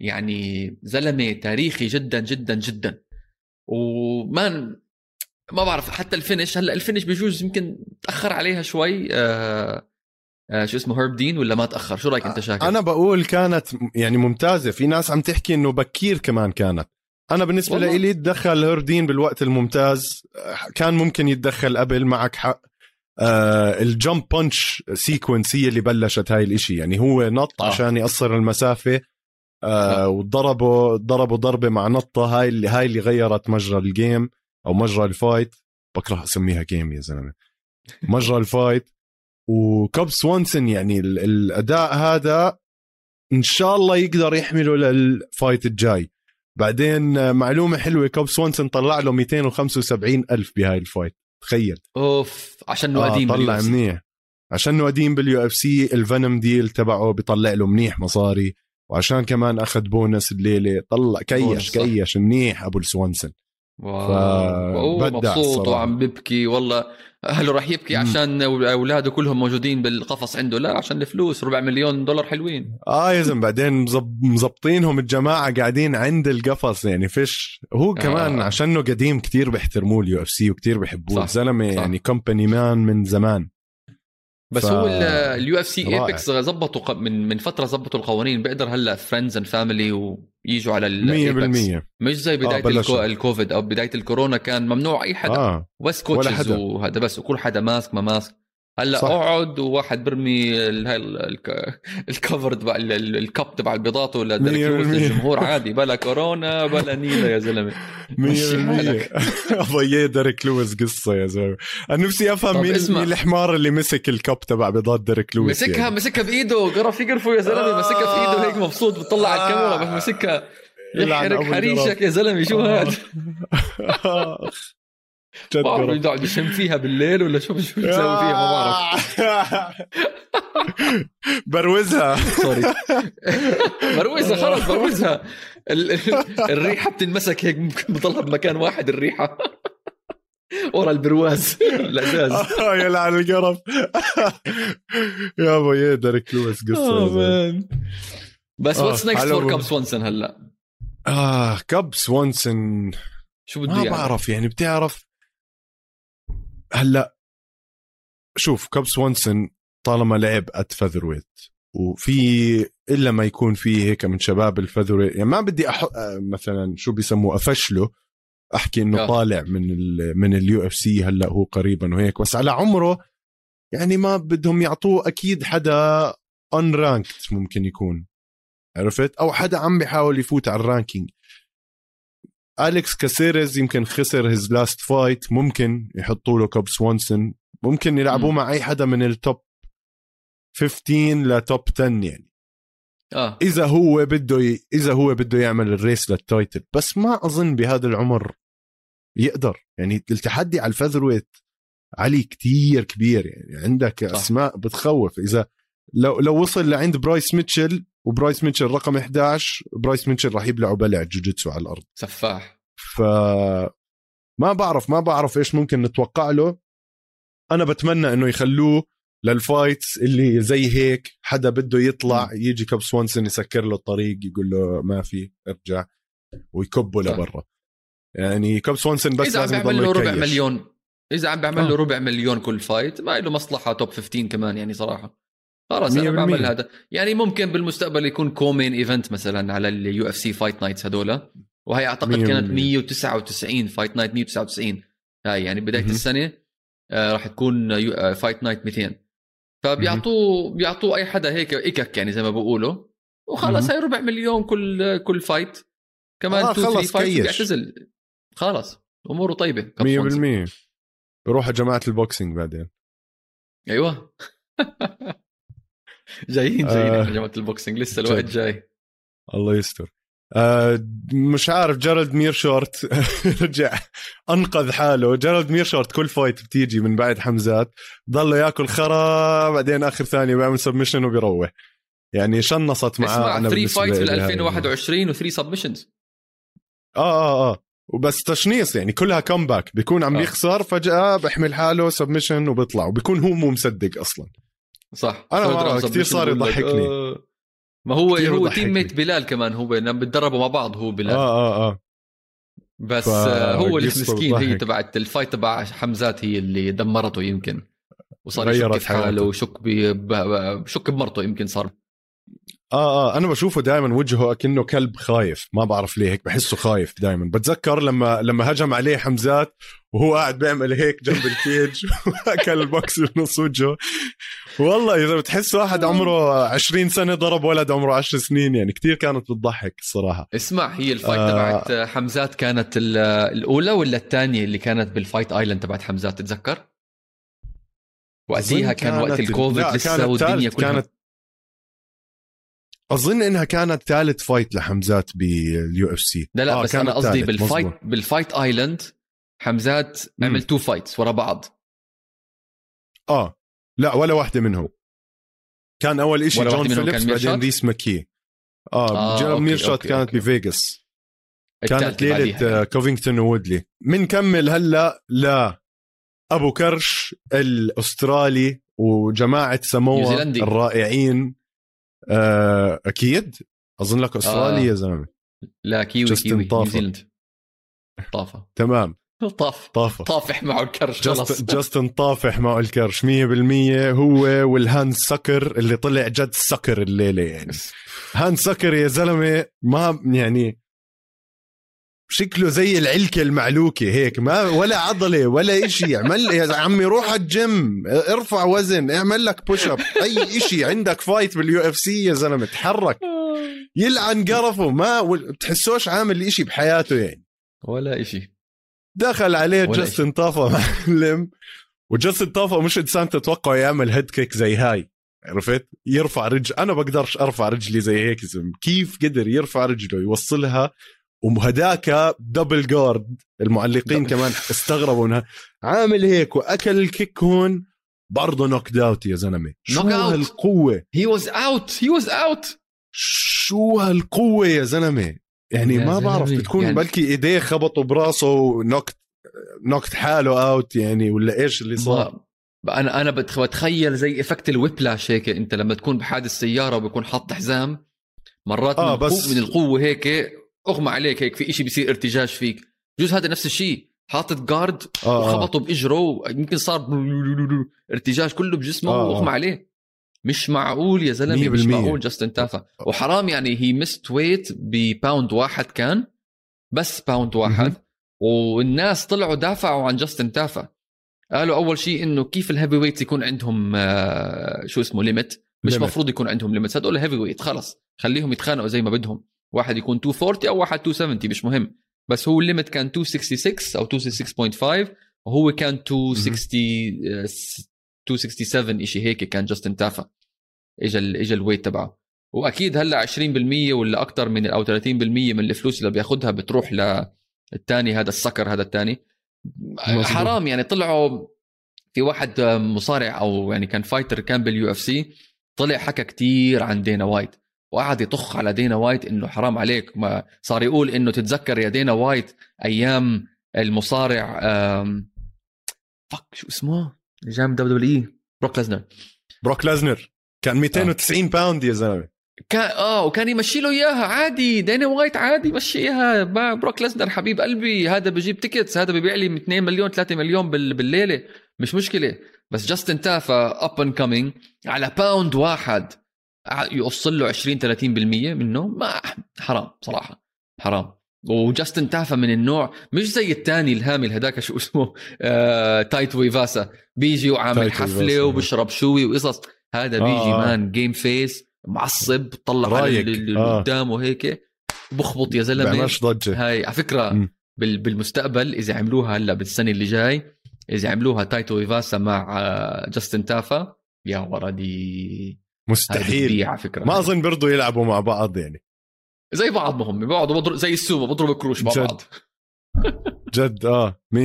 يعني زلمة تاريخي جدا جدا جدا. وما ما بعرف حتى ال finish هلأ ال finish بجوز يمكن تأخر عليها شوي آه آه شو اسمه هيرب دين ولا ما تأخر؟ شو رأيك أنت شاكر؟ أنا بقول كانت يعني ممتازة. في ناس عم تحكي إنه بكير كمان كانت. أنا بالنسبة والله. لي تدخل هيردين بالوقت الممتاز. كان ممكن يتدخل قبل معك حق. آه ال jump punch sequence هي اللي بلشت هاي الإشي. يعني هو نط آه. عشان يقصر المسافة. آه آه. وضربه ضربه ضربة مع نطة. هاي اللي هاي اللي غيرت مجرى ال game أو مجرى ال fight بكره أسميها game يا زلمة. مجرى ال fight وكوب سوانسون يعني ال- الأداء هذا إن شاء الله يقدر يحمله لل fight الجاي. بعدين آه، معلومة حلوة كوب سوانسون طلع له 275 ألف بهاي ال fight. تخيل. أوف عشان انه آه قديم طلع بالUFC. منيح. عشان انه قديم بال UFC ال Venum deal تبعه بيطلع له منيح مصاري. وعشان كمان أخذ بونس الليلة طلع cash. cash منيح أبو السوانسون wow. مبسوط. وعم بيبكي والله. اهله راح يبكي مم. عشان أولاده كلهم موجودين بالقفص عنده لا عشان الفلوس ربع مليون دولار حلوين آه يا زلمة بعدين مزب- مزبطينهم الجماعة قاعدين عند القفص يعني فيش هو كمان آه. عشانه قديم كتير بيحترموه ال UFC وكتير بيحبوه الزلمه صح. يعني company man من زمان بس ف- هو ال UFC. Apex زبطوا ق- من من فترة زبطوا القوانين بيقدر هلأ friends and family ويجوا على ال 100% مش زي بداية بلشوا. الكو... الكوفيد أو بداية الكورونا كان ممنوع أي حدا آه بس coaches. وهذا بس وكل حدا ماسك ما ماسك هلا صح. اقعد وواحد برمي هاي ال- الك- الكفر تبع ال- ال- الكب تبع البيضات ولا. للجمهور عادي بلا كورونا بلا نيله يا زلمه مشي 100% حالك. ضيع ديريك لويس قصه يا زلمه أنا نفسي افهم مين اسمع. مين الحمار اللي مسك الكب تبع بيضات ديريك لويس مسكها يعني. مسكها بايده قرف يقرفوا يا زلمه آه. مسكها في ايده هيك مبسوط بتطلع على الكاميرا بس آه. مسكها يحرق حريشك يا زلمه شو آه. هذا بعرف قرف. يقعد يشم فيها بالليل ولا شو شو بتسوي فيها؟ ما بعرف بروزها. sorry بروزها خلص بروزها. ال- ال- الريحة بتنمسك هيك ممكن بضلها بمكان واحد الريحة. ورا البرواز. الأزاز. آه، يلعن القرف. يا بوي ديريك لويس قصة يا زلمة. بس آه، what's next for. كاب سوانسون هلا؟ آه كاب سوانسون شو بده ما يعمل؟ بعرف يعني بتعرف هلا شوف كاب سوانسون طالما لعب at featherweight وفي إلا ما يكون في هيك من شباب ال featherweight يعني ما بدي أح... آه، مثلا شو بيسموه أفشله أحكي إنه آه. طالع من ال من ال UFC هلا هو قريبا وهيك بس على عمره يعني ما بدهم يعطوه أكيد حدا unranked ممكن يكون عرفت أو حدا عم بيحاول يفوت على ال ranking أليكس كاسيريز يمكن خسر his last fight ممكن يحطوا له كوب سوانسون. ممكن يلعبوه. مع أي حدا من ال top 15 ل top 10 يعني. آه. إذا هو بده ي... إذا هو بده يعمل ال race لل title. بس ما أظن بهذا العمر يقدر. يعني التحدي على ال featherweight علي كتير كبير يعني. عندك صح. أسماء بتخوف. إذا لو لو وصل لعند برايس ميتشل وبرايس ميتشل رقم 11 برايس ميتشل راح يبلعوا بلع جوجيتسو على الأرض سفاح ف ما بعرف ما بعرف إيش ممكن نتوقع له أنا بتمنى إنه يخلوه لل fights اللي زي هيك حدا بده يطلع يجي كاب سوانسون يسكر له الطريق يقول له ما في ارجع ويكبه. لبرا يعني كاب سوانسون بس عم لازم بيعمل له ربع. مليون إذا عم بيعمل آه. له ربع مليون كل fight ما له مصلحة top 15 كمان يعني صراحة خلاص أنا 100%. بعمل هذا. يعني ممكن بالمستقبل يكون co-main event مثلا على ال UFC fight nights هدول وهي أعتقد 100%. كانت 199 fight night 199 هاي يعني بداية مهم. السنة آه راح تكون آه، fight night 200 فبيعطوه بيعطوه أي حدا هيك ايكك يعني زي ما بيقولوا وخلص. هي ربع مليون كل كل fight كمان آه، 2 3 خلص fight. بيعتزل. خلص أموره طيبة 100% بروح جماعة boxing بعدين. أيوه. جايين جايين آه. جماعة boxing لسه الوقت. جاي. الله يستر. آه مش عارف جيرالد ميرشورت. رجع. أنقذ حاله. جيرالد ميرشورت كل fight بتيجي من بعد حمزات ضله ياكل خرا بعدين آخر ثانية بيعمل submission وبيروح. يعني شنصت معاه اسمع أنا 3 بالنسبة فايت بال هاي. 2021 و3 سبمشنز آه آه آه. وبس تشنيص يعني كلها كومباك بيكون عم آه. بيخسر فجأة بيحمل حاله سبمشن وبيطلع. وبيكون هو مو مصدق أصلا. صح كتير submission صار يضحكني. آه. ما هو هو. تيم ميت بلال كمان هو لما بتدربوا مع بعض هو بلال آه آه آه بس ف- آه، هو المسكين هي. تبعت الفايت تبع حمزات هي اللي دمرته يمكن وصار يشك في حاله. وشك. بشك بمرته يمكن صار آه آه أنا بشوفه دائما وجهه كأنه كلب خايف ما بعرف ليه هيك بحسه خايف دائما بتذكر لما لما هجم عليه حمزات وهو قاعد بيعمل هيك جنب ال cage وأكل ال box بنص وجهه والله إذا بتحس واحد عمره 20 سنة ضرب ولد عمره 10 سنين يعني كتير كانت بتضحك الصراحه اسمع هي ال fight آه. تبعت حمزات كانت ال- الأولى ولا الثانية اللي كانت بال Fight Island تبعت حمزات تتذكر؟ وقتها أظن كان وقت الكوفيد لسه كانت والدنيا كلها كانت أظن إنها كانت ثالث fight لحمزات بال UFC لا لا آه بس أنا قصدي بال fight مزبوط. بال Fight Island حمزات. عمل two fights ورا بعض آه لا ولا واحدة منهم كان أول ولا جون فيليبس بعدين؟ ريس ماكي آه, آه، ميرشوت أوكي، كانت أوكي. بفيغاس كانت بعديها. آه، كوفينغتون وودلي منكمل هلا لا أبو كرش الأسترالي سموا نيوزيلندي. الرائعين آه أكيد. أظن لك أسترالي آه. يا زلمة. لا كيوي جاستن كيوي. نيوزيلند طافة. تمام. طاف. طافة. طافح معه الكرش خلص جاست جاستن طافح معه الكرش. 100% هو وال Hun Sucker اللي طلع جد سكر الليلة يعني. Hun Sucker يا زلمة ما يعني شكله زي العلكة المعلوكة هيك ما ولا عضلة ولا إشي. اعمل يا عمي روح الجيم ارفع وزن اعمل لك push up أي إشي عندك fight بال UFC يا زلمة تحرك. يلعن قرفه ما بتحسوش عامل إشي بحياته يعني. ولا إشي. دخل عليه جاستن طافا معلم. وجاستن طافا مش إنسان تتوقع يعمل head kick زي هاي عرفت؟ يرفع رجل أنا بقدرش أرفع رجلي زي هيك يا زلمة. كيف قدر يرفع رجله يوصلها وهداك double guard المعلقين. كمان استغربوا إنها عامل هيك وأكل ال kick هون. برضه knockout يا زلمة. شو. هالقوة؟ هي واز اوت هي واز اوت شو هالقوة يا زلمة؟ يعني ما بعرف بتكون يعني- بلكي إيديه خبطوا براسه و knocked knocked حاله out يعني ولا إيش اللي صار؟ ما أنا أنا بتخ- بتخيل زي effect ال whiplash هيك. أنت لما تكون بحادث سيارة وبيكون حاط حزام مرات آه، من, بس من القوة هيك أغمى عليك هيك في إشي بيصير ارتجاج فيك. بجوز هذا نفس الشيء حاطط guard آه، آه. وخبطه بإجره يمكن صار ارتجاج كله بجسمه آه، آه. وأغمى عليه. مش معقول يا زلمة مش. معقول جاستن تافا وحرام يعني هي missed weight ب pound واحد كان بس pound واحد. والناس طلعوا دافعوا عن جاستن تافا قالوا أول شيء إنه كيف ال heavyweights يكون عندهم آه، شو اسمه limit مش limit. مفروض يكون عندهم limit هدول heavyweight خلص. خليهم يتخانقوا زي ما بدهم. واحد يكون 240 أو واحد 270 مش مهم. بس هو ال limit كان 266 أو 266.5 وهو كان 260 آه، 267 شيء هيك كان جاستن تافا اجى اجى ال weight تبعه. وأكيد هلأ 20% ولا أكثر من أو 30% من الفلوس اللي بياخذها بتروح للثاني هذا السكر هذا الثاني. حرام يعني طلعوا في واحد مصارع أو يعني كان fighter كان بال UFC طلع حكى كتير عن دينا وايت. وقعد يطخ على دينا وايت إنه حرام عليك. ما صار يقول إنه تتذكر يا دينا وايت أيام المصارع. فك شو اسمه؟ جاي WWE. بروك ليزنر. بروك ليزنر كان 290 pound يا زلمة. كان آه وكان يمشي له إياها عادي. دينا وايت عادي مشي إياها. با- بروك ليزنر حبيب قلبي هذا بجيب tickets هذا ببيع لي 2 مليون 3 مليون بال- بالليلة. مش مشكلة. بس جاستن تافا up and coming على pound واحد. يقص له 20 30% منه ما حرام صراحة حرام وجاستن تافا من النوع مش زي الثاني الهامل هداك شو اسمه آه تايت ويفاسا بيجي وعامل حفلة. وبشرب شوي وقصص هذا بيجي آه، آه. مان جيم فيس معصب طلع على. اللي آه. قدامه هيك بخبط يا زلمة بعملش ضجة هاي على فكرة. بال- بالمستقبل إذا عملوها هلا بالسنة اللي جاي إذا عملوها تايتو ايفاسا مع آه، جاستن تافا يا هاي مستحيل. على فكرة. ما أظن برضو يلعبوا مع بعض يعني. زي بعض ما هم بيقعدوا بضرب زي السومو بضربوا كروش مع جد. بعض. جد آه 100%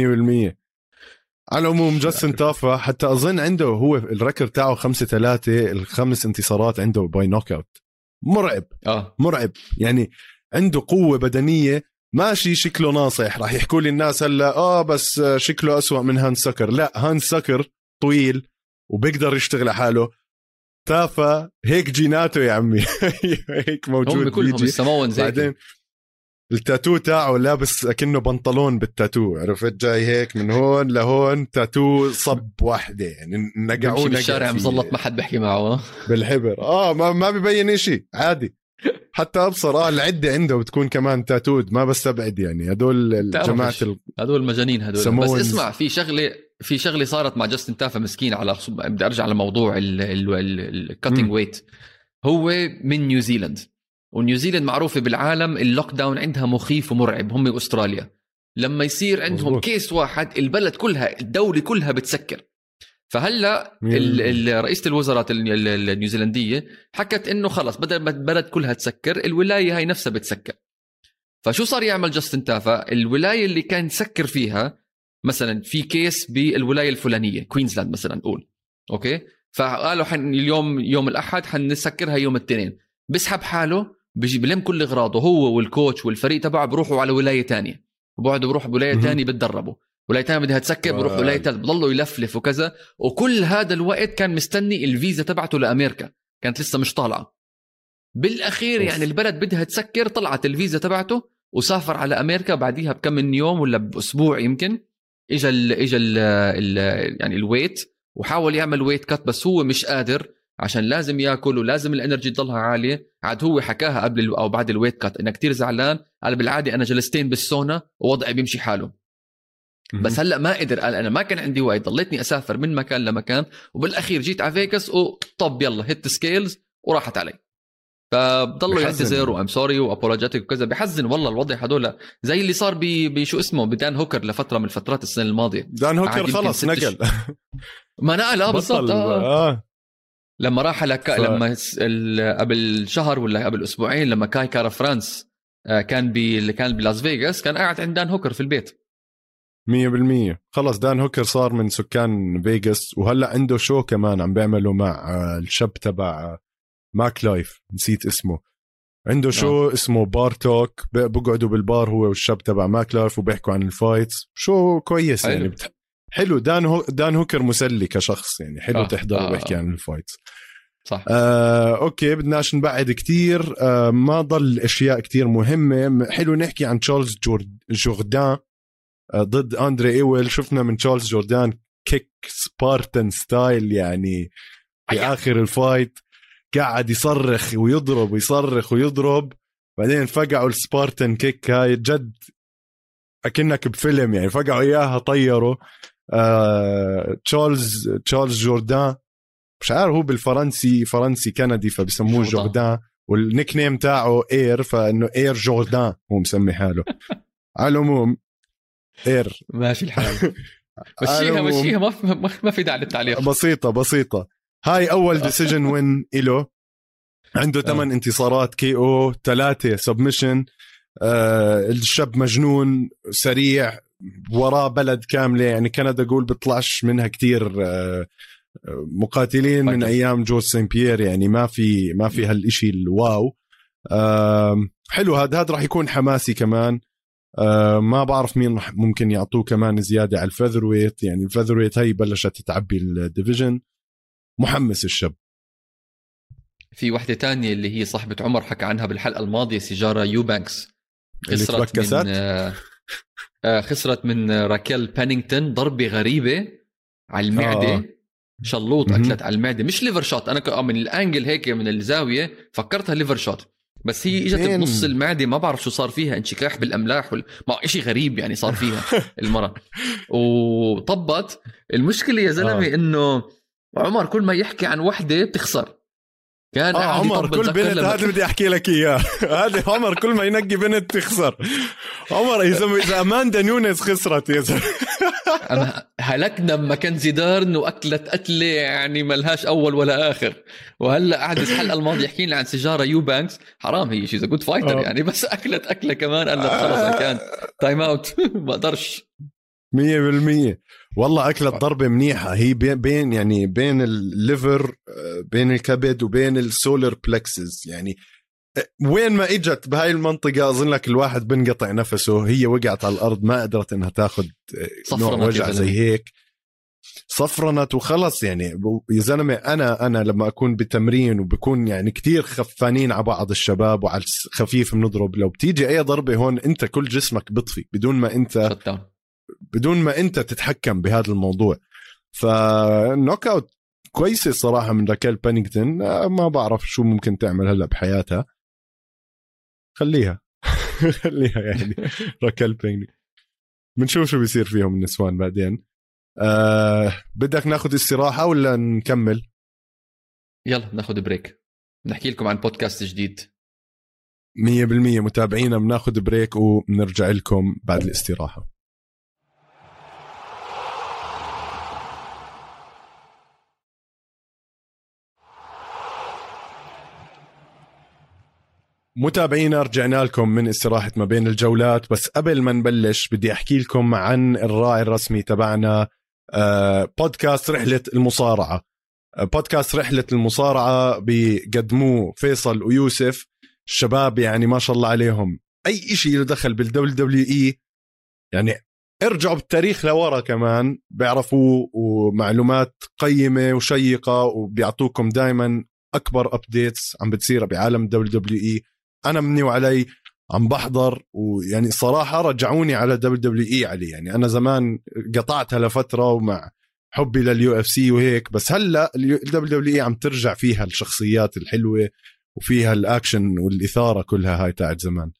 على العموم جاستن تافا حتى أظن عنده هو ال record تاعه 5 3 الخمس انتصارات عنده by knockout مرعب. آه. مرعب. يعني عنده قوة بدنية. ماشي شكله ناصح. راح يحكوا لي الناس هلا آه بس شكله أسوأ من هان سكر. لا هان سكر طويل وبيقدر يشتغل على حاله. تافا هيك جيناته يا عمي. هيك موجود هم كلهم بيجي. ال Samoans بعدين التاتو تاعه لابس كأنه بنطلون بالتاتو عرفت؟ جاي هيك من هون لهون تاتو صب واحدة يعني نقعوه بالشارع. مزلط ما حد بيحكي معه. بالحبر. آه ما, ما ببين إشي عادي. حتى أبصر آه العدة عنده بتكون كمان tattooed ما بستبعد يعني. هدول جماعة. ال... هدول مجانين هدول. بس. اسمع في شغلة في شغلة صارت مع جاستن تافا مسكين على بدي أرجع لموضوع ال cutting. Weight هو من نيوزيلند ونيوزيلند معروفة بالعالم ال lockdown عندها مخيف ومرعب هم أستراليا. لما يصير عندهم مزبوط. case واحد البلد كلها الدولة كلها بتسكر. فهلأ رئيسة الوزراء ال- ال- النيوزيلندية حكت إنه خلص بدل ما البلد كلها تسكر الولاية هاي نفسها بتسكر. فشو صار يعمل جاستن تافا؟ الولاية اللي كان يسكر فيها مثلا في case بالولاية الفلانية كوينزلاند مثلا نقول أوكي؟ فقالوا حن اليوم يوم الأحد حنسكرها يوم الاثنين. بسحب حاله بيجي بلم كل إغراضه هو والكوتش والفريق تبعه بروحوا على ولاية تانية. وبعدوا بروحوا بولاية. تانية بتدربوا. ولاية تانية بدها تسكر بروح. ولاية ثالث بضلوا يلفلف وكذا وكل هذا الوقت كان مستني الفيزا تبعته لأمريكا. كانت لسه مش طالعة. بالأخير أوف. يعني البلد بدها تسكر طلعت الفيزا تبعته وسافر على أمريكا بعديها بكم من يوم ولا بأسبوع يمكن. اجى ال اجى ال ال يعني ال weight وحاول يعمل weight cut بس هو مش قادر عشان لازم ياكل ولازم ال energy تضلها عالية. عاد هو حكاها قبل أو بعد ال weight cut انه كتير زعلان قال بالعادة أنا جلستين بالسونا ووضعي بيمشي حاله. بس هلأ ما قدر قال أنا ما كان عندي وقت ضليتني أسافر من مكان لمكان وبالأخير جيت على فيغاس وطب يلا hit scales وراحت علي. فبضلوا بحزن. يعتذر و I'm sorry و apologetic وكذا. بحزن والله الوضع هدول زي اللي صار بشو اسمه؟ بدان هوكر لفترة من الفترات السنة الماضية. دان هوكر خلص نقل. ما نقل آه بالضبط آه. آه. لما راح على كا... ف- لما. قبل شهر ولا قبل أسبوعين لما كاي كارا فرانس آه، كان ب... اللي كان بلاس فيغاس كان قاعد عند دان هوكر في البيت. 100% خلص دان هوكر صار من سكان فيغاس وهلا عنده شو كمان عم بيعمله مع آه، الشاب تبع آه، ماك لايف نسيت اسمه. عنده شو اسمه Bar Talk بقعدوا بالبار هو والشاب تبع ماك لايف وبيحكوا عن ال fights شو كويس حلو. يعني. بت... حلو. دان هو... دان هوكر مسلي كشخص يعني. حلو آه، تحضره آه، بيحكي. عن ال fights صح. آه، okay. بدناش نبعد كتير. آه، ما ضل أشياء كتير مهمة. حلو نحكي عن تشارلز جورد... جوردان آه، ضد اندري ايويل شفنا من تشارلز جوردان kick Spartan style يعني في آخر ال fight قاعد يصرخ ويضرب ويصرخ ويضرب. بعدين فقعوا ال Spartan kick هاي جد أكنك بفيلم يعني. فقعوا إياها طيروا. آه، تشارلز تشارلز جوردان. مش عارف هو بالفرنسي فرنسي كندي فبسموه جوردان. وال nickname تاعه Air فإنه Air جوردان هو مسمي حاله. على العموم Air. ماشي الحال. مشيها. مشيها ما في ما- في داعي للتعليق. بسيطة بسيطة. هاي أول decision win إله. عنده آه. ثمان انتصارات KO ثلاثة submission آه الشاب مجنون سريع وراه بلد كاملة. يعني كندا أقول بيطلعش منها كتير آه مقاتلين من. أيام جورج سين بيير. يعني ما في ما في هالشيء ال wow. آم، حلو هذا هذا راح يكون حماسي كمان. آه، ما بعرف مين ممكن يعطوه كمان زيادة على ال featherweight يعني ال featherweight هي بلشت تعبي ال division محمس الشاب في وحدة تانية اللي هي صاحبة عمر حكى عنها بالحلقة الماضية سيجارة يوبانكس خسرت؟ من آه، آه، خسرت من راكيل بانينغتون ضربة غريبة على المعدة آه. شلوط. أكلت على المعدة مش liver shot أنا آه، من ال angle هيك من الزاوية فكرتها liver shot بس هي إجت؟ بنص المعدة ما بعرف شو صار فيها انشكاح بالأملاح وال... ما شيء غريب يعني صار فيها المرة وطبت المشكلة يا زلمة آه. إنه عمر كل ما يحكي عن وحدة بتخسر. كان قاعد عمر كل بنت هذا بدي أحكي لك اياه هذا عمر كل ما ينقي بنت تخسر. عمر زلمه إذا أماندا نونيز خسرت يا زلمة. هلكنا بماكنزي دارن وأكلت قتله يعني ملهاش أول ولا آخر. وهلأ قاعد الحلقة الماضية يحكي لنا عن سيجارة يو بانكس حرام هي شيء good fighter آه. يعني بس أكلت أكلة كمان قال لك خلص كان time out بقدرش مية بالمية. والله أكلت ضربة منيحة. هي بين, بين يعني بين ال liver آه، بين الكبد وبين ال solar plexus. يعني آه، وين ما إجت بهاي المنطقة أظن لك الواحد بنقطع نفسه. هي وقعت على الأرض ما قدرت إنها تاخذ آه، نوع وجع. زي هيك. صفرنت وخلص يعني. يا زلمة أنا أنا لما أكون بتمرين وبكون يعني كتير خفانين على بعض الشباب وعلى الخفيف بنضرب. لو بتيجي أي ضربة هون أنت كل جسمك بطفي بدون ما أنت بدون ما انت تتحكم بهذا الموضوع. ف knockout كويسة الصراحه من راكيل بانينغتون. ما بعرف شو ممكن تعمل هلا بحياتها. خليها. خليها يعني. راكيل بانينغتون بنشوف شو بيصير فيهم النسوان بعدين. أه بدك ناخذ استراحة ولا نكمل؟ يلا ناخذ break. نحكي لكم عن بودكاست جديد. 100% متابعينا بناخذ break وبنرجع لكم بعد الاستراحة. متابعينا رجعنا لكم من استراحة ما بين الجولات. بس قبل ما نبلش بدي أحكي لكم عن الراعي الرسمي تبعنا آه، بودكاست رحلة المصارعة. آه، بودكاست رحلة المصارعة بيقدموه فيصل ويوسف. الشباب يعني ما شاء الله عليهم. أي شيء له دخل بال WWE يعني ارجعوا بالتاريخ لورا كمان. بيعرفوا ومعلومات قيمة وشيقة وبيعطوكم دائما أكبر updates عم بتصير بعالم WWE. أنا مني وعلي عم بحضر ويعني صراحة رجعوني على WWE علي. يعني أنا زمان قطعتها لفترة ومع حبي لل UFC وهيك بس هلأ ال WWE عم ترجع فيها الشخصيات الحلوة وفيها الأكشن والإثارة كلها هاي تاعت زمان.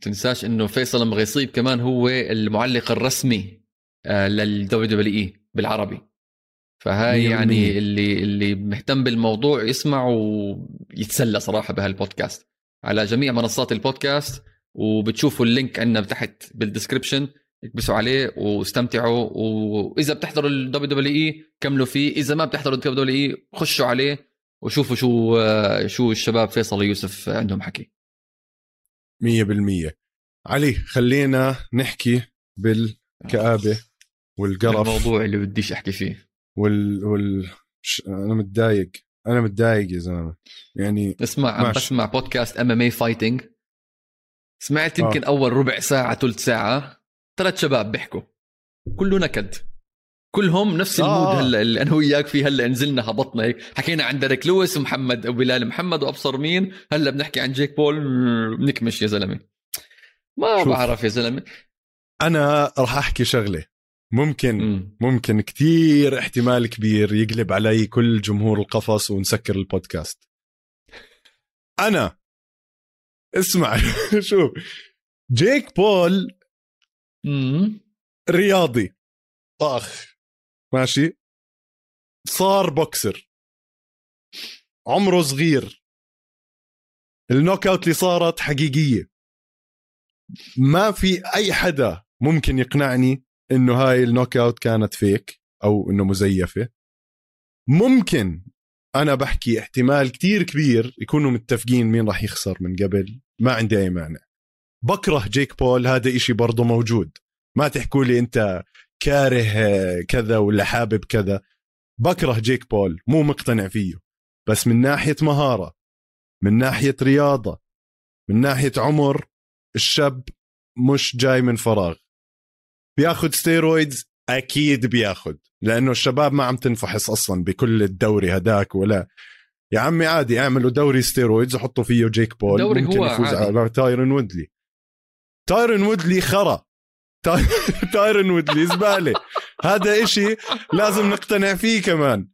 تنساش إنه فيصل مغيصيب كمان هو المعلق الرسمي آه، لل WWE بالعربي. فهاي يعني اللي اللي مهتم بالموضوع يسمع ويتسلى صراحة بهالبودكاست. على جميع منصات البودكاست وبتشوفوا ال link عندنا تحت بال description اكبسوا عليه واستمتعوا وإذا بتحضروا ال WWE كملوا فيه إذا ما بتحضروا ال WWE خشوا عليه وشوفوا شو شو الشباب فيصل ويوسف عندهم حكي. 100% علي خلينا نحكي بالكآبة والقرف. الموضوع اللي بديش أحكي فيه. وال وال أنا متضايق. أنا متضايق يا زلمة. يعني اسمع عم بسمع podcast MMA Fighting سمعت يمكن آه. أول ربع ساعة ثلث ساعة ثلاث شباب بيحكوا. كله نكد. كلهم نفس ال mood آه. هلا اللي أنا وياك فيه هلا نزلنا هبطنا هيك. حكينا عن ديريك لويس ومحمد وبلال محمد وأبصر مين. هلا بنحكي عن جيك بول بنكمش يا زلمة. ما شوف. بعرف يا زلمة. أنا راح أحكي شغلة. ممكن م. ممكن كتير احتمال كبير يقلب علي كل جمهور القفص ونسكر البودكاست. أنا اسمع شوف جيك بول م. رياضي. طاخ ماشي. صار بوكسر. عمره صغير. ال knockout اللي صارت حقيقية. ما في أي حدا ممكن يقنعني إنه هاي ال knockout كانت fake أو إنه مزيفة. ممكن أنا بحكي احتمال كتير كبير يكونوا متفقين مين راح يخسر من قبل ما عندي أي مانع. بكره جيك بول هذا إشي برضه موجود. ما تحكوا لي أنت كاره كذا ولا حابب كذا. بكره جيك بول مو مقتنع فيه. بس من ناحية مهارة من ناحية رياضة من ناحية عمر الشاب مش جاي من فراغ. بياخذ steroids؟ أكيد بياخذ لأنه الشباب ما عم تنفحص أصلا بكل الدوري هداك ولا. يا عمي عادي اعملوا دوري steroids وحطوا فيه جيك بول دوري ممكن هو يفوز عادي. على تايرن وودلي. تايرن وودلي خرا. تايرن وودلي زبالة. هذا إشي لازم نقتنع فيه كمان.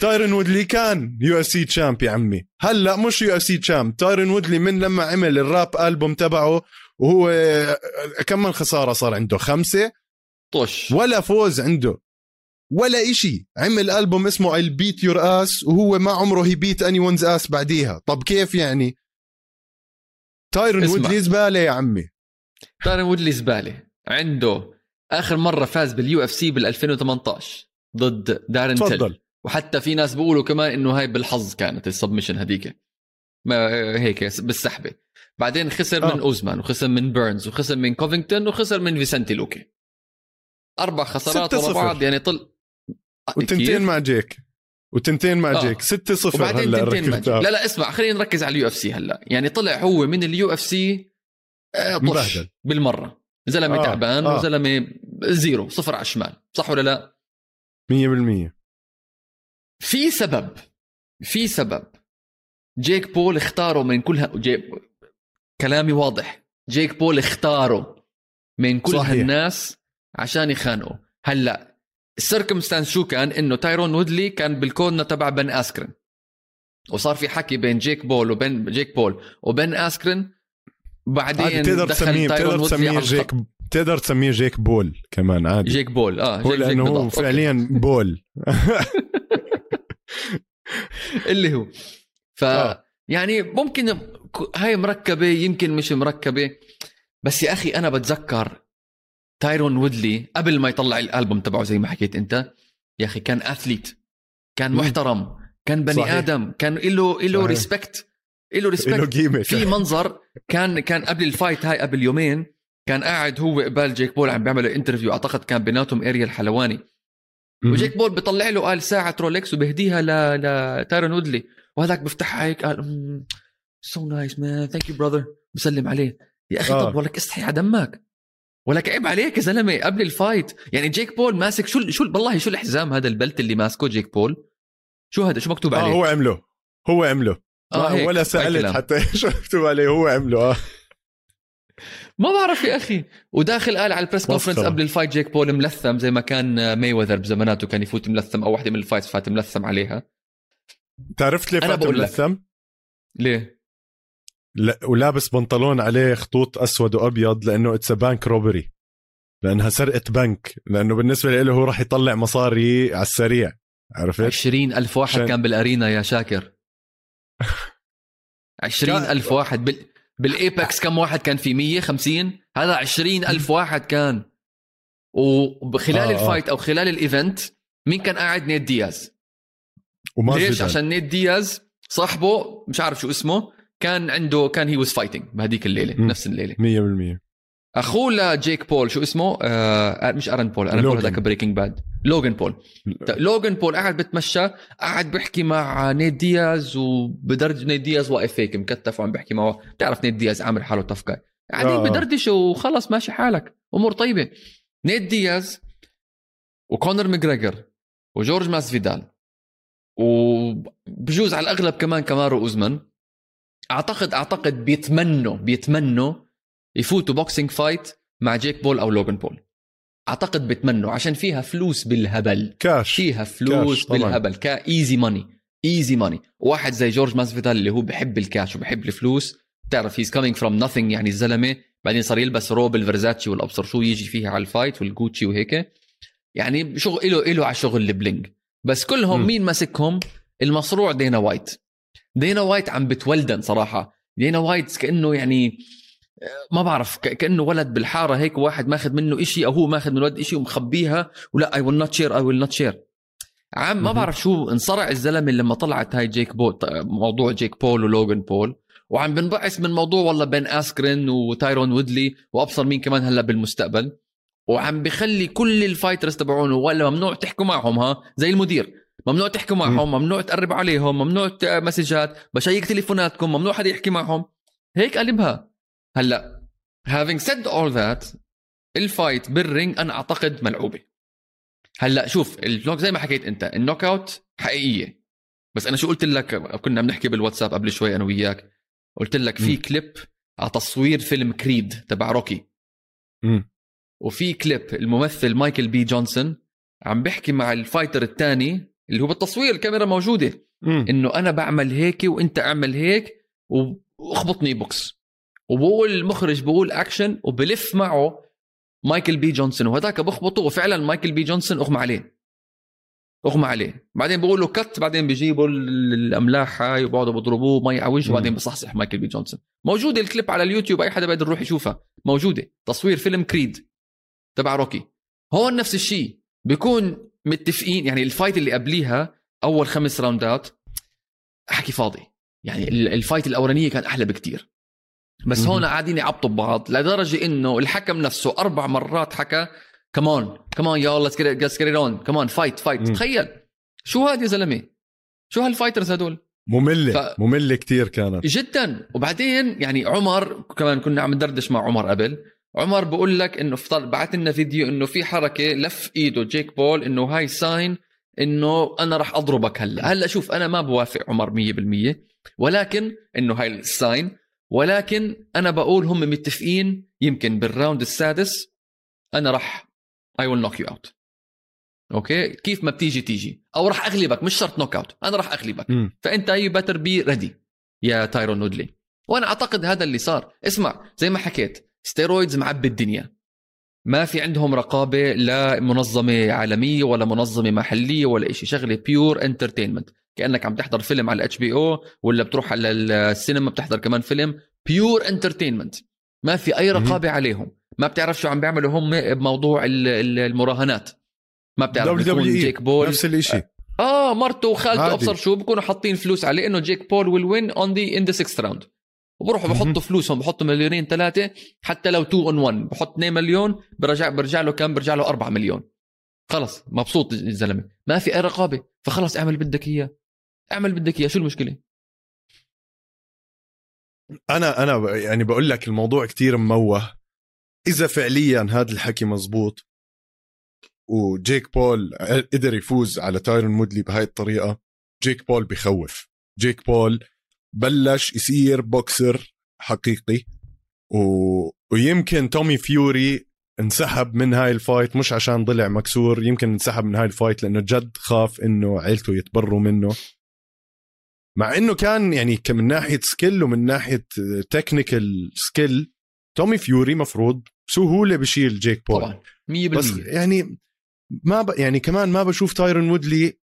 تايرن وودلي كان UFC champ يا عمي. هلأ مش UFC champ. تايرن وودلي من لما عمل ال rap album تبعه وهو كم من خساره صار عنده؟ خمسة؟ طش. ولا فوز عنده. ولا إشي. عمل ألبوم اسمه I'll beat your ass وهو ما عمره he beat anyone's ass بعديها. طب كيف يعني؟ تايرون وودلي زبالة يا عمي. تايرون وودلي زبالة. عنده آخر مرة فاز بال UFC بال 2018 ضد دارن تفضل. وحتى في ناس بيقولوا كمان إنه هاي بالحظ كانت ال submission هذيك. ما هيك بالسحبة. بعدين خسر آه. من أوزمان وخسر من بيرنز وخسر من كوفينغتون وخسر من فيسنتي لوكي. أربع خسارات ورا بعض يعني طل وتنتين مع جيك. وتنتين مع آه. جيك. 6 0 وبعدين هلا تنتين مع جيك. لا لا اسمع خلينا نركز على ال UFC هلا. يعني طلع هو من ال UFC بالمرة. زلمة آه. تعبان آه. وزلمه zero صفر على الشمال. صح ولا لا؟ 100% في سبب في سبب. جيك بول اختاره من كل ه... جي... كلامي واضح. جيك بول اختاره من كل صحيح. هالناس عشان يخانقوا. هلا ال circumstance شو كان؟ إنه تايرون وودلي كان بال corner تبع بن آسكرين. وصار في حكي بين جيك بول وبين جيك بول وبن آسكرين. بعدين تقدر تسميه تقدر تسميه جيك. تقدر تسميه جيك بول كمان عادي. جيك بول آه جيك جيك لأنه هو. فعليا بول. اللي هو. ف آه. يعني ممكن هاي مركبة يمكن مش مركبة بس يا أخي أنا بتذكر تايرون وودلي قبل ما يطلع الألبوم تبعه زي ما حكيت أنت يا أخي كان athlete كان. محترم كان بني صحيح. آدم كان له له. respect له respect في منظر كان كان قبل ال fight هاي قبل يومين كان قاعد هو قبال جيك بول عم بيعملوا interview أعتقد كان بيناتهم اريال حلواني مهم. وجيك بول بيطلع له قال ساعة رولكس وبهديها ل لتايرون وودلي وهذاك بفتحها هيك قال so nice man thank you brother بسلم عليه. يا أخي آه. طب ولك استحي على دمك. ولك عيب عليك يا زلمة قبل ال fight. يعني جيك بول ماسك شو شو والله شو الحزام هذا ال belt اللي ماسكه جيك بول؟ شو هذا؟ شو مكتوب آه عليه؟ هو عمله. هو عمله. آه،. ولا سألت. حتى شو مكتوب عليه هو عمله آه. ما بعرف يا أخي. وداخل قال على ال press conference. قبل ال fight جيك بول ملثم زي ما كان مايويذر بزماناته كان يفوت ملثم أو واحدة من ال fights فات ملثم عليها. تعرفت ليه أنا فات بقول لك. ملثم؟ ليه؟ لا ولابس بنطلون عليه خطوط أسود وأبيض لأنه it's bank robbery لأنها سرقة بنك. لأنه بالنسبة له هو راح يطلع مصاري على السريع. عرفت؟ عشرين ألف واحد عشان- كان بال arena يا شاكر. عشرين ألف واحد. بال... بال Apex كم واحد كان في مية خمسين؟ هذا عشرين ألف واحد كان. وخلال آه، آه. ال fight أو خلال ال event مين كان قاعد؟ نيت دياز. وما ليش؟ عشان نيت دياز صاحبه مش عارف شو اسمه كان عنده كان he was fighting بهذيك الليلة مم. نفس الليلة. 100% أخوه لجيك بول شو اسمه؟ آه مش آرون بول آرون بول. هذاك Breaking Bad لوغان بول. لوغان بول قاعد بتمشى قاعد بيحكي مع نيت دياز وبدرج نيت دياز واقف هيك مكتف وعم بيحكي معه. بتعرف نيت دياز عامل حاله tough جاي قاعدين آه. بدردشوا وخلص ماشي حالك. أمور طيبة. نيت دياز وكونر ماجريجر وجورج ماسفيدال وبجوز على الأغلب كمان كمارو أوزمان. اعتقد أعتقد بيتمنوا بيتمنوا يفوتوا boxing fight مع جيك بول أو لوغان بول. أعتقد بتمنوا عشان فيها فلوس بالهبل. كاش. فيها فلوس كاش. بالهبل ك easy money easy money واحد زي جورج ماسفيدال اللي هو بحب الكاش وبحب الفلوس. بتعرف he's coming from nothing يعني الزلمة. بعدين صار يلبس روب الفرزاتشي والأبصر شو يجي فيها على ال fight والجوتشي وهيك. يعني شغل له له على شغل ال bling. بس كلهم. مين ماسكهم المصروع دينا وايت. دينا وايت عم بتولدن صراحة. دينا وايت كأنه يعني آه، ما بعرف كأنه ولد بالحارة هيك واحد ماخذ منه إشي أو هو ماخذ من ولد إشي ومخبيها ولا I will not share I will not share عم ما. بعرف شو انصرع الزلمة لما طلعت هاي جيك بول موضوع جيك بول ولوغان بول. وعم بنبعث من موضوع والله بن آسكرين وتايرون وودلي وأبصر مين كمان هلأ بالمستقبل. وعم بخلي كل ال fighters تبعونه ولا ممنوع تحكوا معهم ها؟ زي المدير. ممنوع تحكوا معهم ممنوع تقرب عليهم ممنوع مسجات بشيك تليفوناتكم ممنوع حدا يحكي معهم. هيك قلبها. هلأ having said all that ال fight بال ring أنا أعتقد ملعوبة. هلأ شوف ال knock زي ما حكيت أنت ال knockout حقيقية. بس أنا شو قلت لك؟ كنا عم نحكي بالواتساب قبل شوي أنا وياك. قلت لك في. كليب على تصوير فيلم Creed تبع روكي مم. وفي كليب الممثل مايكل بي جونسون عم بيحكي مع ال fighter الثاني اللي هو بالتصوير الكاميرا موجودة. إنه أنا بعمل هيك وأنت أعمل هيك وأخبطني بوكس. وبقول المخرج بقول اكشن وبلف معه مايكل بي جونسون وهذاك بخبطه وفعلا مايكل بي جونسون أغمى عليه. أغمى عليه. بعدين بقولوا cut بعدين بيجيبوا ال- الأملاح هاي وبقعدوا بيضربوه مي على وجهه. وبعدين بصحصح مايكل بي جونسون. موجودة الكليب على اليوتيوب أي حدا بيقدر يروح يشوفها. موجودة. تصوير فيلم Creed تبع روكي. هون نفس الشيء بيكون متفقين يعني ال fight اللي قبليها أول خمس راوندات حكي فاضي. يعني ال- ال fight الأولانية كان أحلى بكتير. بس. هون قاعدين يعبطوا ببعض لدرجة إنه الحكم نفسه أربع مرات حكى كمان كمان يا الله let's get it on كمان fight fight مم. تخيل. شو هاد يا زلمة؟ شو هال fighters هدول؟ مملة ف- مملة كتير كانت. جدا. وبعدين يعني عمر كمان كنا عم ندردش مع عمر قبل عمر بقول لك إنه بعث لنا فيديو إنه في حركة لف إيده جيك بول إنه هاي sign إنه أنا راح أضربك هلأ. هلأ شوف أنا ما بوافق عمر 100% ولكن إنه هاي ال sign ولكن أنا بقول هم متفقين يمكن بال round السادس أنا راح I will knock you out okay؟ كيف ما بتيجي تيجي. أو راح أغلبك مش شرط knockout أنا راح أغلبك. م. فأنت you better be ready يا تايرون وودلي وأنا أعتقد هذا اللي صار. اسمع زي ما حكيت steroids معبي الدنيا. ما في عندهم رقابة لا منظمة عالمية ولا منظمة محلية ولا شيء شغلة pure entertainment كأنك عم تحضر فيلم على ال HBO ولا بتروح على السينما بتحضر كمان فيلم. pure entertainment ما في أي رقابة عليهم. ما بتعرف شو عم بيعملوا هم بموضوع المراهنات. ما بتعرف بيكون جيك بول نفس الشيء آه مرته وخالته. أبصر شو بكونوا حاطين فلوس عليه إنه جيك بول will win on the in the 6 round وبروحوا. بحطوا فلوسهم بحطوا مليونين ثلاثة حتى لو 2 on 1 بحط 2 مليون برجع برجع له كم؟ برجع له 4 مليون. خلص مبسوط الزلمه ما في أي رقابة. فخلص اعمل بدك إياه. اعمل بدك إياه. شو المشكلة؟ أنا أنا يعني بقول لك الموضوع كتير مموه إذا فعليا هذا الحكي مزبوط وجيك بول قدر يفوز على تايرون وودلي بهاي الطريقة جيك بول بخوف. جيك بول بلش يصير بوكسر حقيقي. و... ويمكن تومي فيوري انسحب من هاي ال fight مش عشان ضلع مكسور يمكن انسحب من هاي ال fight لأنه جد خاف إنه عيلته يتبروا منه. مع إنه كان يعني من ناحية skill ومن ناحية technical skill تومي فيوري مفروض بسهولة بشيل جيك بول. طبعا 100% بس يعني ما ب... يعني كمان ما بشوف تايرون وودلي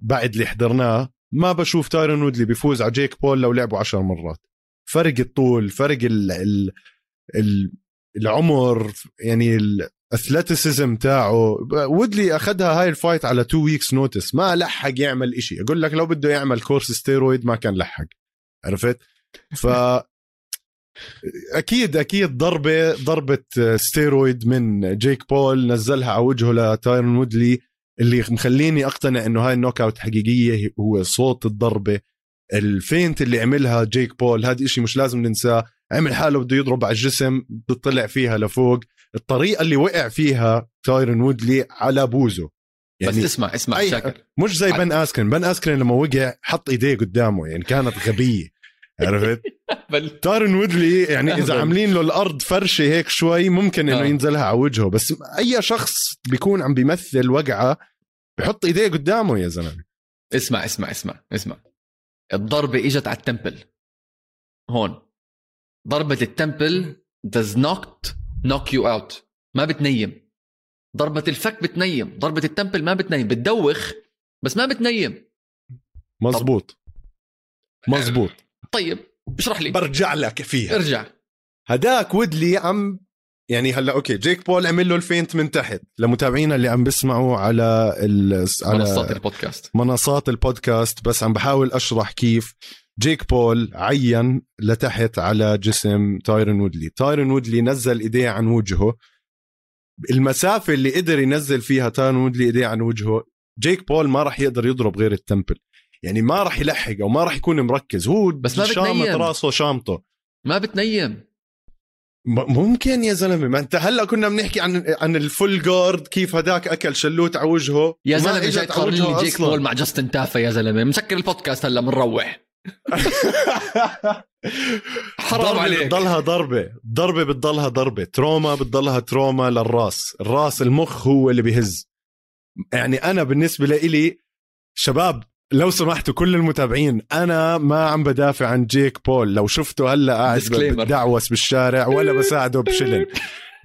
بعد اللي حضرناه. ما بشوف تايرون وودلي بيفوز على جيك بول لو لعبوا عشر مرات. فرق الطول فرق ال... ال... ال... العمر يعني ال athleticism تاعه. وودلي أخذها هاي ال fight على two weeks notice ما لحق يعمل إشي. أقول لك لو بده يعمل كورس ستيرويد ما كان لحق. عرفت؟ ف أكيد أكيد ضربة ضربة ستيرويد من جيك بول نزلها على وجهه لتايرون وودلي. اللي مخليني أقتنع إنه هاي ال knockout حقيقيه هو صوت الضربة. ال feint اللي عملها جيك بول هذا إشي مش لازم ننساه. عمل حاله بده يضرب على الجسم بتطلع فيها لفوق. الطريقة اللي وقع فيها تايرون وودلي على بوزه. يعني بس اسمع اسمع أي- شاكر. مش زي بن آسكرين بن آسكرين لما وقع حط إيديه قدامه يعني كانت غبية. عرفت؟ تارن وودلي يعني إذا. عاملين له الأرض فرشة هيك شوي ممكن إنه آه. ينزلها على وجهه بس أي شخص بيكون عم بيمثل وقعة بحط إيديه قدامه يا زلمة. اسمع اسمع اسمع اسمع. الضربة إجت على التمبل. هون. ضربة التمبل does not knock you out. ما بتنيم. ضربة الفك بتنيم. ضربة التمبل ما بتنيم. بتدوخ بس ما بتنيم. مزبوط مزبوط طيب اشرح لي. برجع لك فيها. ارجع. هداك وودلي عم يعني هلا okay جيك بول عمل له ال feint من تحت. لمتابعينا اللي عم بيسمعوا على ال... على منصات البودكاست. منصات البودكاست بس عم بحاول أشرح كيف جيك بول عين لتحت على جسم تايرون وودلي. تايرون وودلي نزل إيديه عن وجهه. المسافة اللي قدر ينزل فيها تايرون وودلي إيديه عن وجهه جيك بول ما راح يقدر يضرب غير ال temple. يعني ما راح يلحق أو ما راح يكون مركز. هو بس ما شامط. راسه شامطه ما بتنيم. ممكن يا زلمة. ما أنت هلأ كنا بنحكي عن عن ال full guard كيف هداك أكل شلوت على وجهه يا زلمة جاي تقارن لي جيك. بول مع جاستن تافا يا زلمة. مسكر البودكاست هلأ بنروح حرام عليك. بتضلها ضربة. ضربة بتضلها ضربة. trauma بتضلها trauma للراس. الراس المخ هو اللي بيهز يعني أنا بالنسبة لإلي شباب لو سمحتوا كل المتابعين أنا ما عم بدافع عن جيك بول. لو شفته هلأ قاعد. بدعوس بالشارع ولا بساعده بشلن.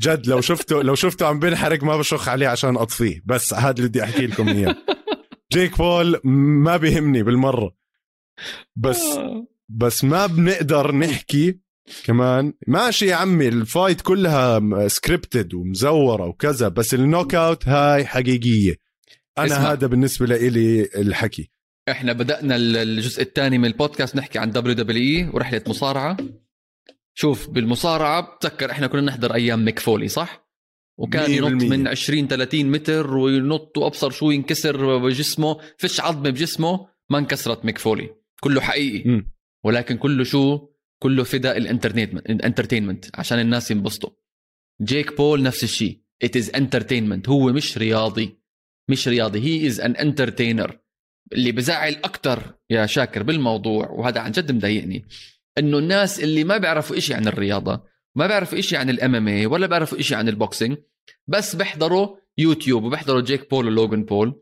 جد لو شفته لو شفته عم بنحرق ما بشخ عليه عشان أطفيه. بس هذا اللي بدي أحكي لكم إياه. جيك بول ما بيهمني بالمرة. بس بس ما بنقدر نحكي كمان. ماشي يا عمي ال fight كلها scripted ومزورة وكذا بس ال knockout هاي حقيقية. أنا اسمع. هذا بالنسبة لإلي الحكي. إحنا بدأنا ال- الجزء الثاني من البودكاست نحكي عن WWE ورحلة مصارعة. شوف بالمصارعة بتذكر إحنا كنا نحضر أيام ميك فولي صح؟ وكان ينط. من 20 30 متر وينط وأبصر شو ينكسر بجسمه فيش عظمة بجسمه ما انكسرت ميك فولي. كله حقيقي. مم. ولكن كله شو؟ كله فداء ال entertainment ال entertainment عشان الناس ينبسطوا. جيك بول نفس الشيء. it is entertainment هو مش رياضي. مش رياضي. he is an entertainer اللي بزعل أكثر يا شاكر بالموضوع وهذا عن جد مضايقني إنه الناس اللي ما بيعرفوا إشي عن الرياضة ما بيعرفوا إشي عن ال MMA ولا بيعرفوا إشي عن ال boxing بس بيحضروا يوتيوب وبيحضروا جيك بول ولوجن بول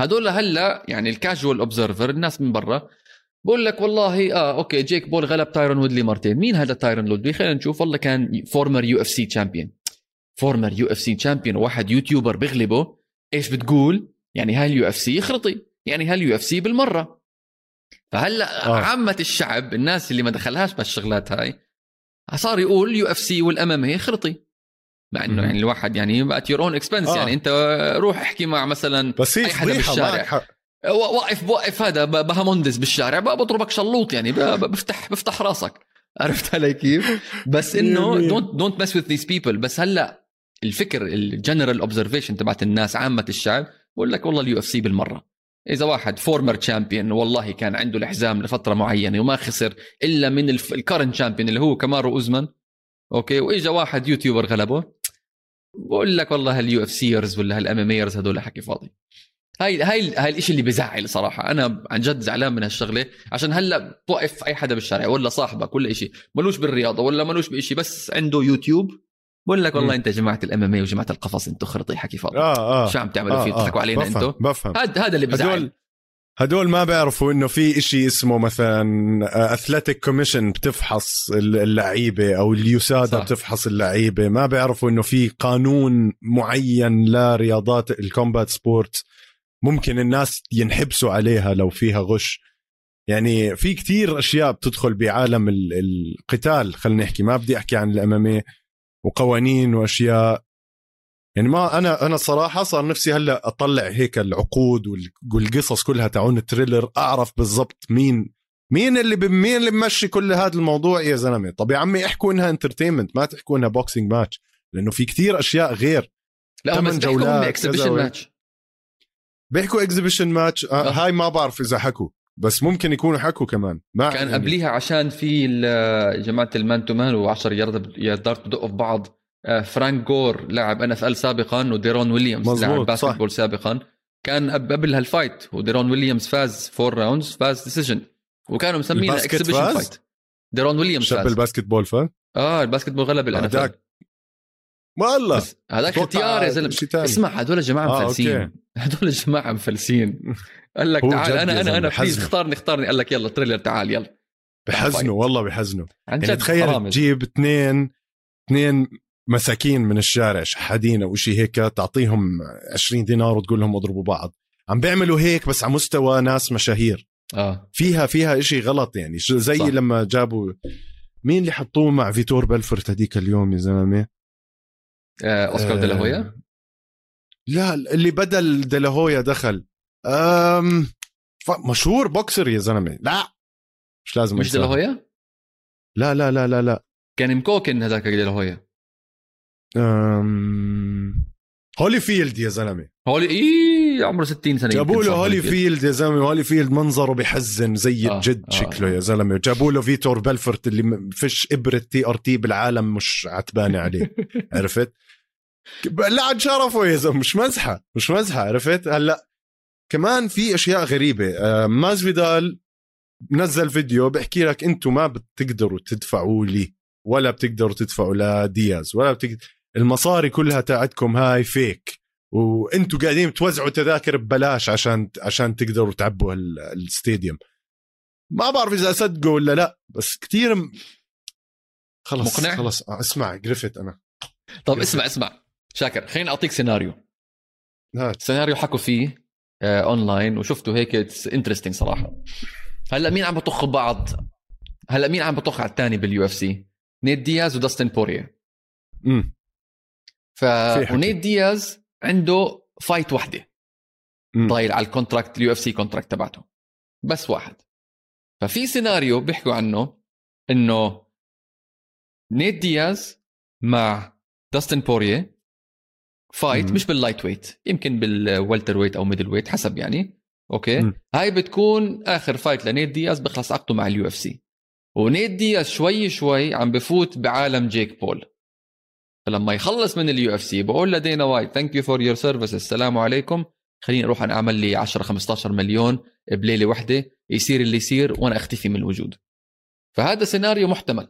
هدول هلأ يعني ال casual observer الناس من برا بقول لك والله آه okay جيك بول غلب تايرون وودلي مرتين. مين هذا تايرون وودلي خلينا نشوف والله كان فورمر يو اف سي تشامبيون فورمر يو اف سي تشامبيون وواحد YouTuber بيغلبه إيش بتقول؟ يعني هاي ال UFC يخرطي يعني هاي ال UFC بالمرة. فهلا آه. عامة الشعب الناس اللي ما دخلهاش بالشغلات هاي صار يقول UFC وال MMA خرطي. مع إنه يعني الواحد يعني at your own expense يعني أنت روح احكي مع مثلا بس هي أي حدا بالشارع. وقف بوقف هذا بهاموندس بالشارع بضربك شلوط يعني بفتح بفتح راسك. عرفت علي كيف؟ بس إنه don't don't mess with these people بس هلا الفكر ال general observation تبعت الناس عامة الشعب بقول لك والله ال UFC بالمرة. إذا واحد former champion والله كان عنده الحزام لفترة معينة وما خسر إلا من ال current champion اللي هو كمارو أوزمان okay؟ وإجا واحد YouTuber غلبه بقول لك والله ال UFCers ولا هال MMAers هذول حكي فاضي. هاي هاي هاي الشيء اللي بزعل صراحة. أنا عن جد زعلان من هالشغلة. عشان هلأ بوقف أي حدا بالشارع ولا صاحبك ولا شيء ملوش بالرياضة ولا ملوش بشيء بس عنده يوتيوب بقول لك والله. انت جماعة ال MMA وجماعة القفص أنتوا خرطي حكي فاضي. آه آه. شو عم تعملوا آه فيه؟ تضحكوا آه علينا أنتوا بفهم. هذا هذا اللي بزعل. هدول هدول ما بيعرفوا إنه في إشي اسمه مثلا athletic commission بتفحص اللعيبة أو ال USADA بتفحص اللعيبة. ما بيعرفوا إنه في قانون معين لرياضات ال combat sport ممكن الناس ينحبسوا عليها لو فيها غش. يعني في كتير أشياء بتدخل بعالم القتال خلينا نحكي. ما بدي أحكي عن ال MMA وقوانين وأشياء. يعني ما أنا أنا صراحة صار نفسي هلأ أطلع هيك العقود والقصص كلها تاعون ال Triller أعرف بالضبط مين مين اللي مين اللي بمشي كل هذا الموضوع. يا زلمة طب يا عمي احكوا إنها entertainment ما تحكوا إنها boxing match لأنه في كتير أشياء غير. لا هم جولات exhibition match بيحكوا exhibition match آه, آه. هاي ما بعرف إذا حكوا. بس ممكن يكونوا حكوا كمان. ما كان يعني. قبليها عشان في جماعة ال man to man و10 ياردات بدقوا في بعض. آه، فرانك جور لاعب NFL سابقا وديرون ويليامز لاعب basketball سابقا. كان قبل هال fight وديرون ويليامز فاز four rounds فاز decision وكانوا مسمينه exhibition fight ديرون ويليامز شاب فاز. ال basketball فاز؟ آه ال basketball غلب ال NFL والله. هذاك اختيار يا زلمه اسمع هدول جماعة آه مفلسين. هدول جماعة مفلسين. قال لك تعال أنا أنا أنا please اختارني اختارني. قال لك يلا Triller تعال يلا. بحزنوا والله بحزنوا يعني تخيل تجيب اثنين اثنين مساكين من الشارع شحادين أو شيء هيك تعطيهم 20 دينار وتقول لهم اضربوا بعض. عم بيعملوا هيك بس على مستوى ناس مشاهير. آه. فيها فيها إشي غلط يعني. زي صح. لما جابوا مين اللي حطوه مع فيتور بلفورت هذيك اليوم يا زلمة؟ آه، أوسكار آه ديلاهويا لا اللي بدل ديلاهويا دخل. أم مشهور بوكسر يا زلمة. لا مش لازم مش ديلاهويا لا لا لا لا لا. كان مكوكن هذاك ديلاهويا أم... هولي فيلد يا زلمة. هولي اي عمره 60 سنة جابوا له هولي فيلد يا زلمة. هوليفيلد منظره بحزن زي آه. الجد آه. شكله يا زلمة. جابوا له فيتور بلفورت اللي فيش إبرة TRT بالعالم مش عتبانة عليه. عرفت؟ لا عاد شرفه يا زلمة. مش مزحة مش مزحة عرفت؟ هلأ كمان في أشياء غريبة. آه ماسفيدال نزل فيديو بحكي لك أنتم ما بتقدروا تدفعوا لي ولا بتقدروا تدفعوا لدياز ولا بتقدر المصاري كلها تاعتكم هاي fake وأنتم قاعدين توزعوا تذاكر ببلاش عشان عشان تقدروا تعبوا ال stadium ما بعرف إذا أصدقوا ولا لا بس كثير م... خلص مقنع؟ خلص آه، اسمع قرفت أنا. طب قرفت. اسمع اسمع. شاكر خليني أعطيك سيناريو. هات. سيناريو حكوا فيه اونلاين وشفته هيك interesting صراحة. هلأ مين عم بطخ بعض؟ هلأ مين عم بطخ على الثاني بال UFC نيت دياز وداستن بورييه امم ف ونيت دياز عنده fight وحدة. ضايل على ال contract ال UFC contract تبعته. بس واحد. ففي سيناريو بيحكوا عنه إنه نيت دياز مع داستن بورييه fight مم. مش بال lightweight يمكن بال welterweight أو middleweight حسب يعني. أوكي؟ مم. هاي بتكون آخر fight لنيت دياز بخلص عقده مع ال UFC ونيت دياز شوي شوي عم بفوت بعالم جيك بول. فلما يخلص من ال UFC بقول لدانا وايت thank you for your service السلام عليكم. خليني أروح أنا أعمل لي 10 15 مليون بليلة واحدة يصير اللي يصير وأنا أختفي من الوجود. فهذا سيناريو محتمل.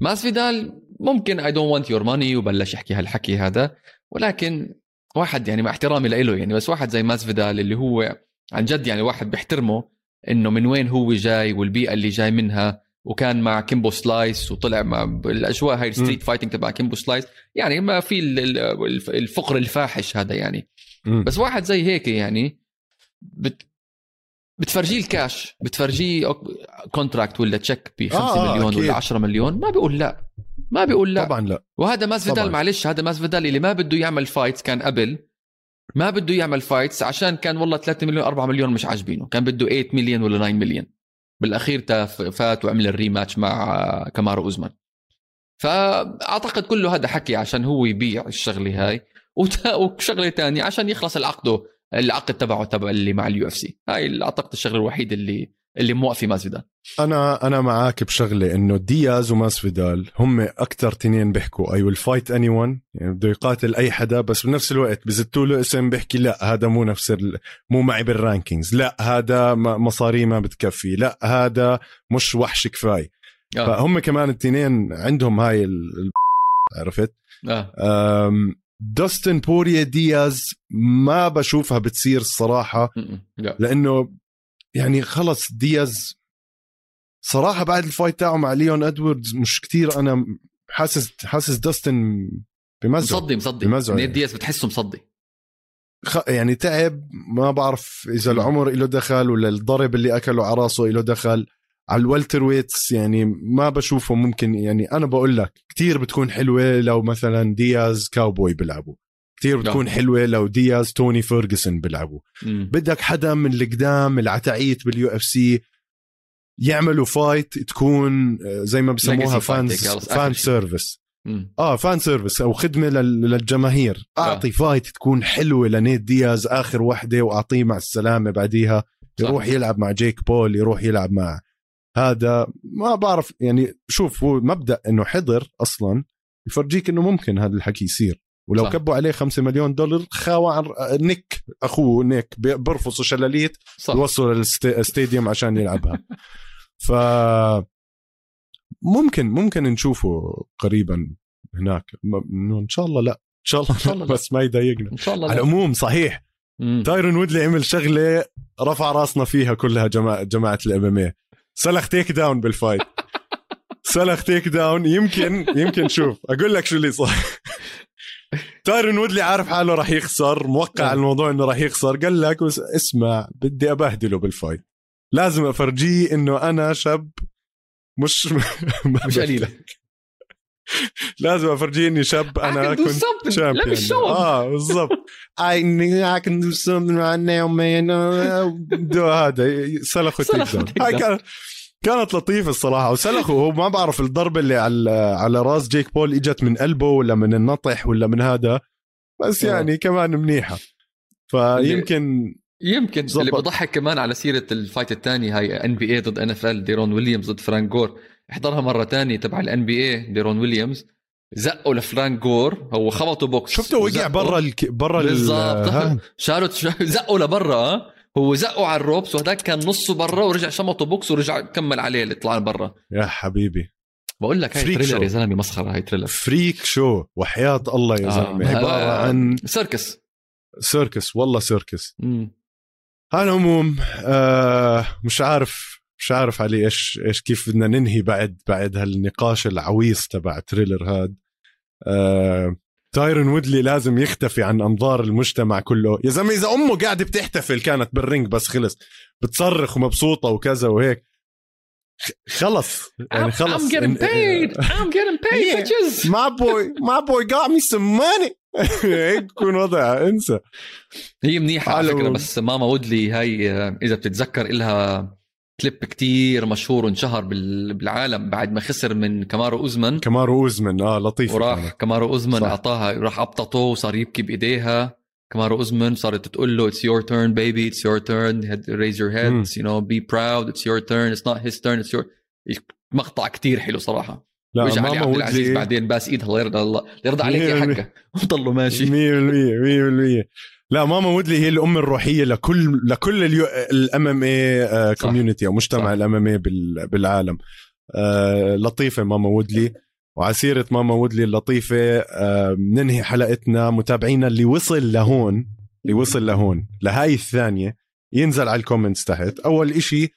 ماسفيدال ممكن I don't want your money وبلش يحكي هالحكي هذا. ولكن واحد يعني مع احترامي له يعني بس واحد زي ماس فيدال اللي هو عن جد يعني واحد بيحترمه إنه من وين هو جاي والبيئة اللي جاي منها وكان مع كيمبو سلايس وطلع مع الاجواء هاي ال street fighting تبع كيمبو سلايس يعني ما في الفقر الفاحش هذا يعني مم. بس واحد زي هيك يعني بت بتفرجيه الكاش بتفرجيه contract ولا check ب 5 آه، مليون أكيد. ولا 10 مليون ما بيقول لا ما بيقول لا. طبعا لا. وهذا ماسفيدال. معلش هذا ماسفيدال اللي ما بده يعمل fights كان قبل. ما بده يعمل fights عشان كان والله 3 مليون 4 مليون مش عاجبينه. كان بده 8 مليون ولا 9 مليون بالأخير فات وعمل ال rematch مع آه، كامارو أوزمان. فأعتقد كله هذا حكي عشان هو يبيع الشغلة هاي. وشغلة تانية عشان يخلص العقده العقد تبعه تبع اللي مع ال UFC هاي أعتقد الشغلة الوحيدة اللي اللي موقفه ماسفيدال أنا أنا معاك بشغلة إنه دياز وماسفيدال هم أكثر تنين بيحكوا. I will fight anyone يعني بده يقاتل أي حدا بس بنفس الوقت بزتوا له اسم بيحكي لا هذا مو نفس ال... مو معي بال rankings لا هذا مصاري ما بتكفي. لا هذا مش وحش كفاي آه. فهم كمان التنين عندهم هاي ال... عرفت؟ آه. أم... دوستن بوريا دياز ما بشوفها بتصير. لا. لأنه يعني خلص دياز. صراحة بعد ال fight تاعه مع ليون إدواردز مش كتير أنا حاسس حاسس داستن بمزعه مصدي مصدي. بمزعه نيت يعني. دياز بتحسه مصدي. خ... يعني تعب ما بعرف إذا العمر له دخل ولا الضرب اللي أكله على راسه له دخل. على ال welterweights يعني ما بشوفه ممكن يعني أنا بقول لك كتير بتكون حلوة لو مثلا دياز كاوبوي بيلعبوا. كتير بتكون حلوة لو دياز توني فيرجسون بيلعبوا. بدك حدا من القدام العتاعيت بال UFC يعملوا fight تكون آه، زي ما بسموها fan fan. service. آه fan service أو خدمة لل- للجماهير أعطي fight تكون حلوة لنيت دياز آخر وحدة وأعطيه مع السلامة بعديها صح. يروح يلعب مع جيك بول يروح يلعب مع هذا ما بعرف يعني شوف هو مبدأ إنه حضر أصلا يفرجيك إنه ممكن هذا الحكي يصير ولو صح. كبوا عليه 5 مليون دولار خاوة نيك أخوه نيك بيرفصوا شلاليت يوصلوا لل stadium عشان يلعبها. ف ممكن ممكن نشوفه قريبا هناك. إن شاء الله لا. إن شاء الله, إن شاء الله. بس ما يضايقنا. إن شاء الله على. العموم صحيح. م. تايرون وودلي عمل شغلة رفع راسنا فيها كلها جماعة جماعة ال MMA سلخ takedown بال fight. سلخ takedown يمكن يمكن شوف. أقول لك شو اللي صار. تايرون وودلي عارف حاله راح يخسر موقع. على الموضوع إنه راح يخسر قال لك بس اسمع بدي أبهدله بال fight لازم أفرجيه إنه أنا شاب مش مش قليله لازم أفرجيه إني شاب أنا كنت. champion. آه بالضبط I knew I can do something right now man هذا سلخوا takedown. كانت لطيفة الصراحة وسلخوا هو ما بعرف الضربة اللي على على راس جيك بول إجت من قلبه ولا من النطح ولا من هذا بس آه. يعني كمان منيحة فيمكن يمكن زبط. اللي بضحك كمان على سيرة ال fight الثاني هاي NBA ضد NFL ديرون ويليامز ضد فرانك جور احضرها مرة تانية تبع ال NBA ديرون ويليامز زقوا لفرانك جور هو خبطوا بوكس شفته وقع. برا الك... برا ال- بالضبط؟ شالوا زقوا لبرا؟ هو زقوا على ال ropes وهداك كان نصه برا ورجع شمطه بوكس ورجع كمل عليه اللي طلع برا يا حبيبي بقول لك هاي freak Triller. يا زلمة مسخرة هاي Triller freak show وحياة الله يا آه. زلمه عبارة آه. عن circus circus والله circus. على العموم آه مش عارف مش عارف علي إيش إيش كيف بدنا ننهي بعد بعد هالنقاش العويص تبع trailer هاد آه تايرون وودلي لازم يختفي عن أنظار المجتمع كله. يا زلمة إذا أمه قاعدة بتحتفل كانت بال ring بس خلص بتصرخ ومبسوطة وكذا وهيك خلص. يعني خلص. I'm getting paid. I'm getting paid bitches. my boy my boy got me some money. هيك بكون وضعها انسى. هي منيحة على ول. بس ماما وودلي هاي إذا بتتذكر إلها كليب كتير مشهور وانشهر بال- بالعالم بعد ما خسر من كامارو أوزمان. كمارو اوزمن آه لطيف وراح كامارو أوزمان صح. أعطاها راح أبططه وصار يبكي بإيديها. كامارو أوزمان صارت تقول له it's your turn baby it's your turn Had- raise your head مم. you know be proud it's your turn it's not his turn it's your مقطع كتير حلو صراحة. لا ويجي علي ماما عبد العزيز بعدين باس ايدها الله يرضى الله يرضى عليك يا حقة. وضله ماشي. 100% 100% لا ماما وودلي هي الأم الروحية لكل لكل ال MMA community أو مجتمع. ال MMA بالعالم. آه، لطيفة ماما وودلي وعلى سيره ماما وودلي اللطيفة. آه، بننهي حلقتنا. متابعينا اللي وصل لهون اللي وصل لهون لهاي الثانية ينزل على ال comments تحت. أول إشي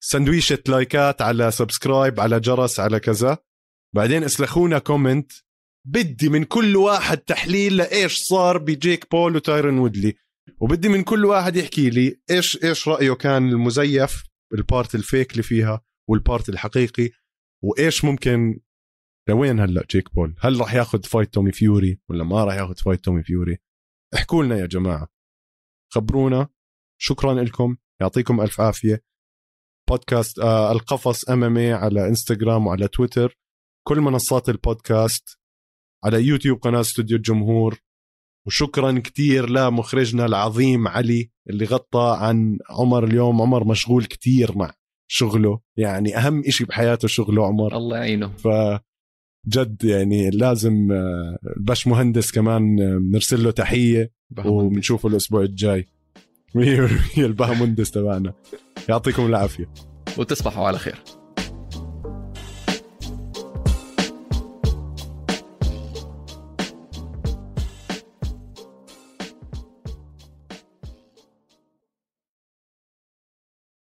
سندويشة لايكات على subscribe على جرس على كذا. بعدين اسلخونا comment. بدي من كل واحد تحليل لإيش صار بجيك بول وتايرون وودلي. وبدي من كل واحد يحكي لي إيش إيش رأيه كان المزيف ال part ال fake اللي فيها وال part الحقيقي وإيش ممكن لوين هلأ جيك بول؟ هل راح ياخذ fight تومي فيوري ولا ما راح ياخذ fight تومي فيوري احكوا لنا يا جماعة. خبرونا. شكرا لكم. يعطيكم ألف عافية. بودكاست آه القفص ام على انستغرام وعلى تويتر كل منصات البودكاست على يوتيوب قناة استوديو الجمهور. وشكرا كتير لمخرجنا العظيم علي اللي غطى عن عمر اليوم عمر مشغول كتير مع شغله. يعني أهم إشي بحياته شغله عمر. الله يعينه. ف جد يعني لازم آه، الباش مهندس كمان آه، بنرسل له تحية وبنشوفه الأسبوع الجاي. 100% البها مهندس تبعنا. يعطيكم العافية. وتصبحوا على خير.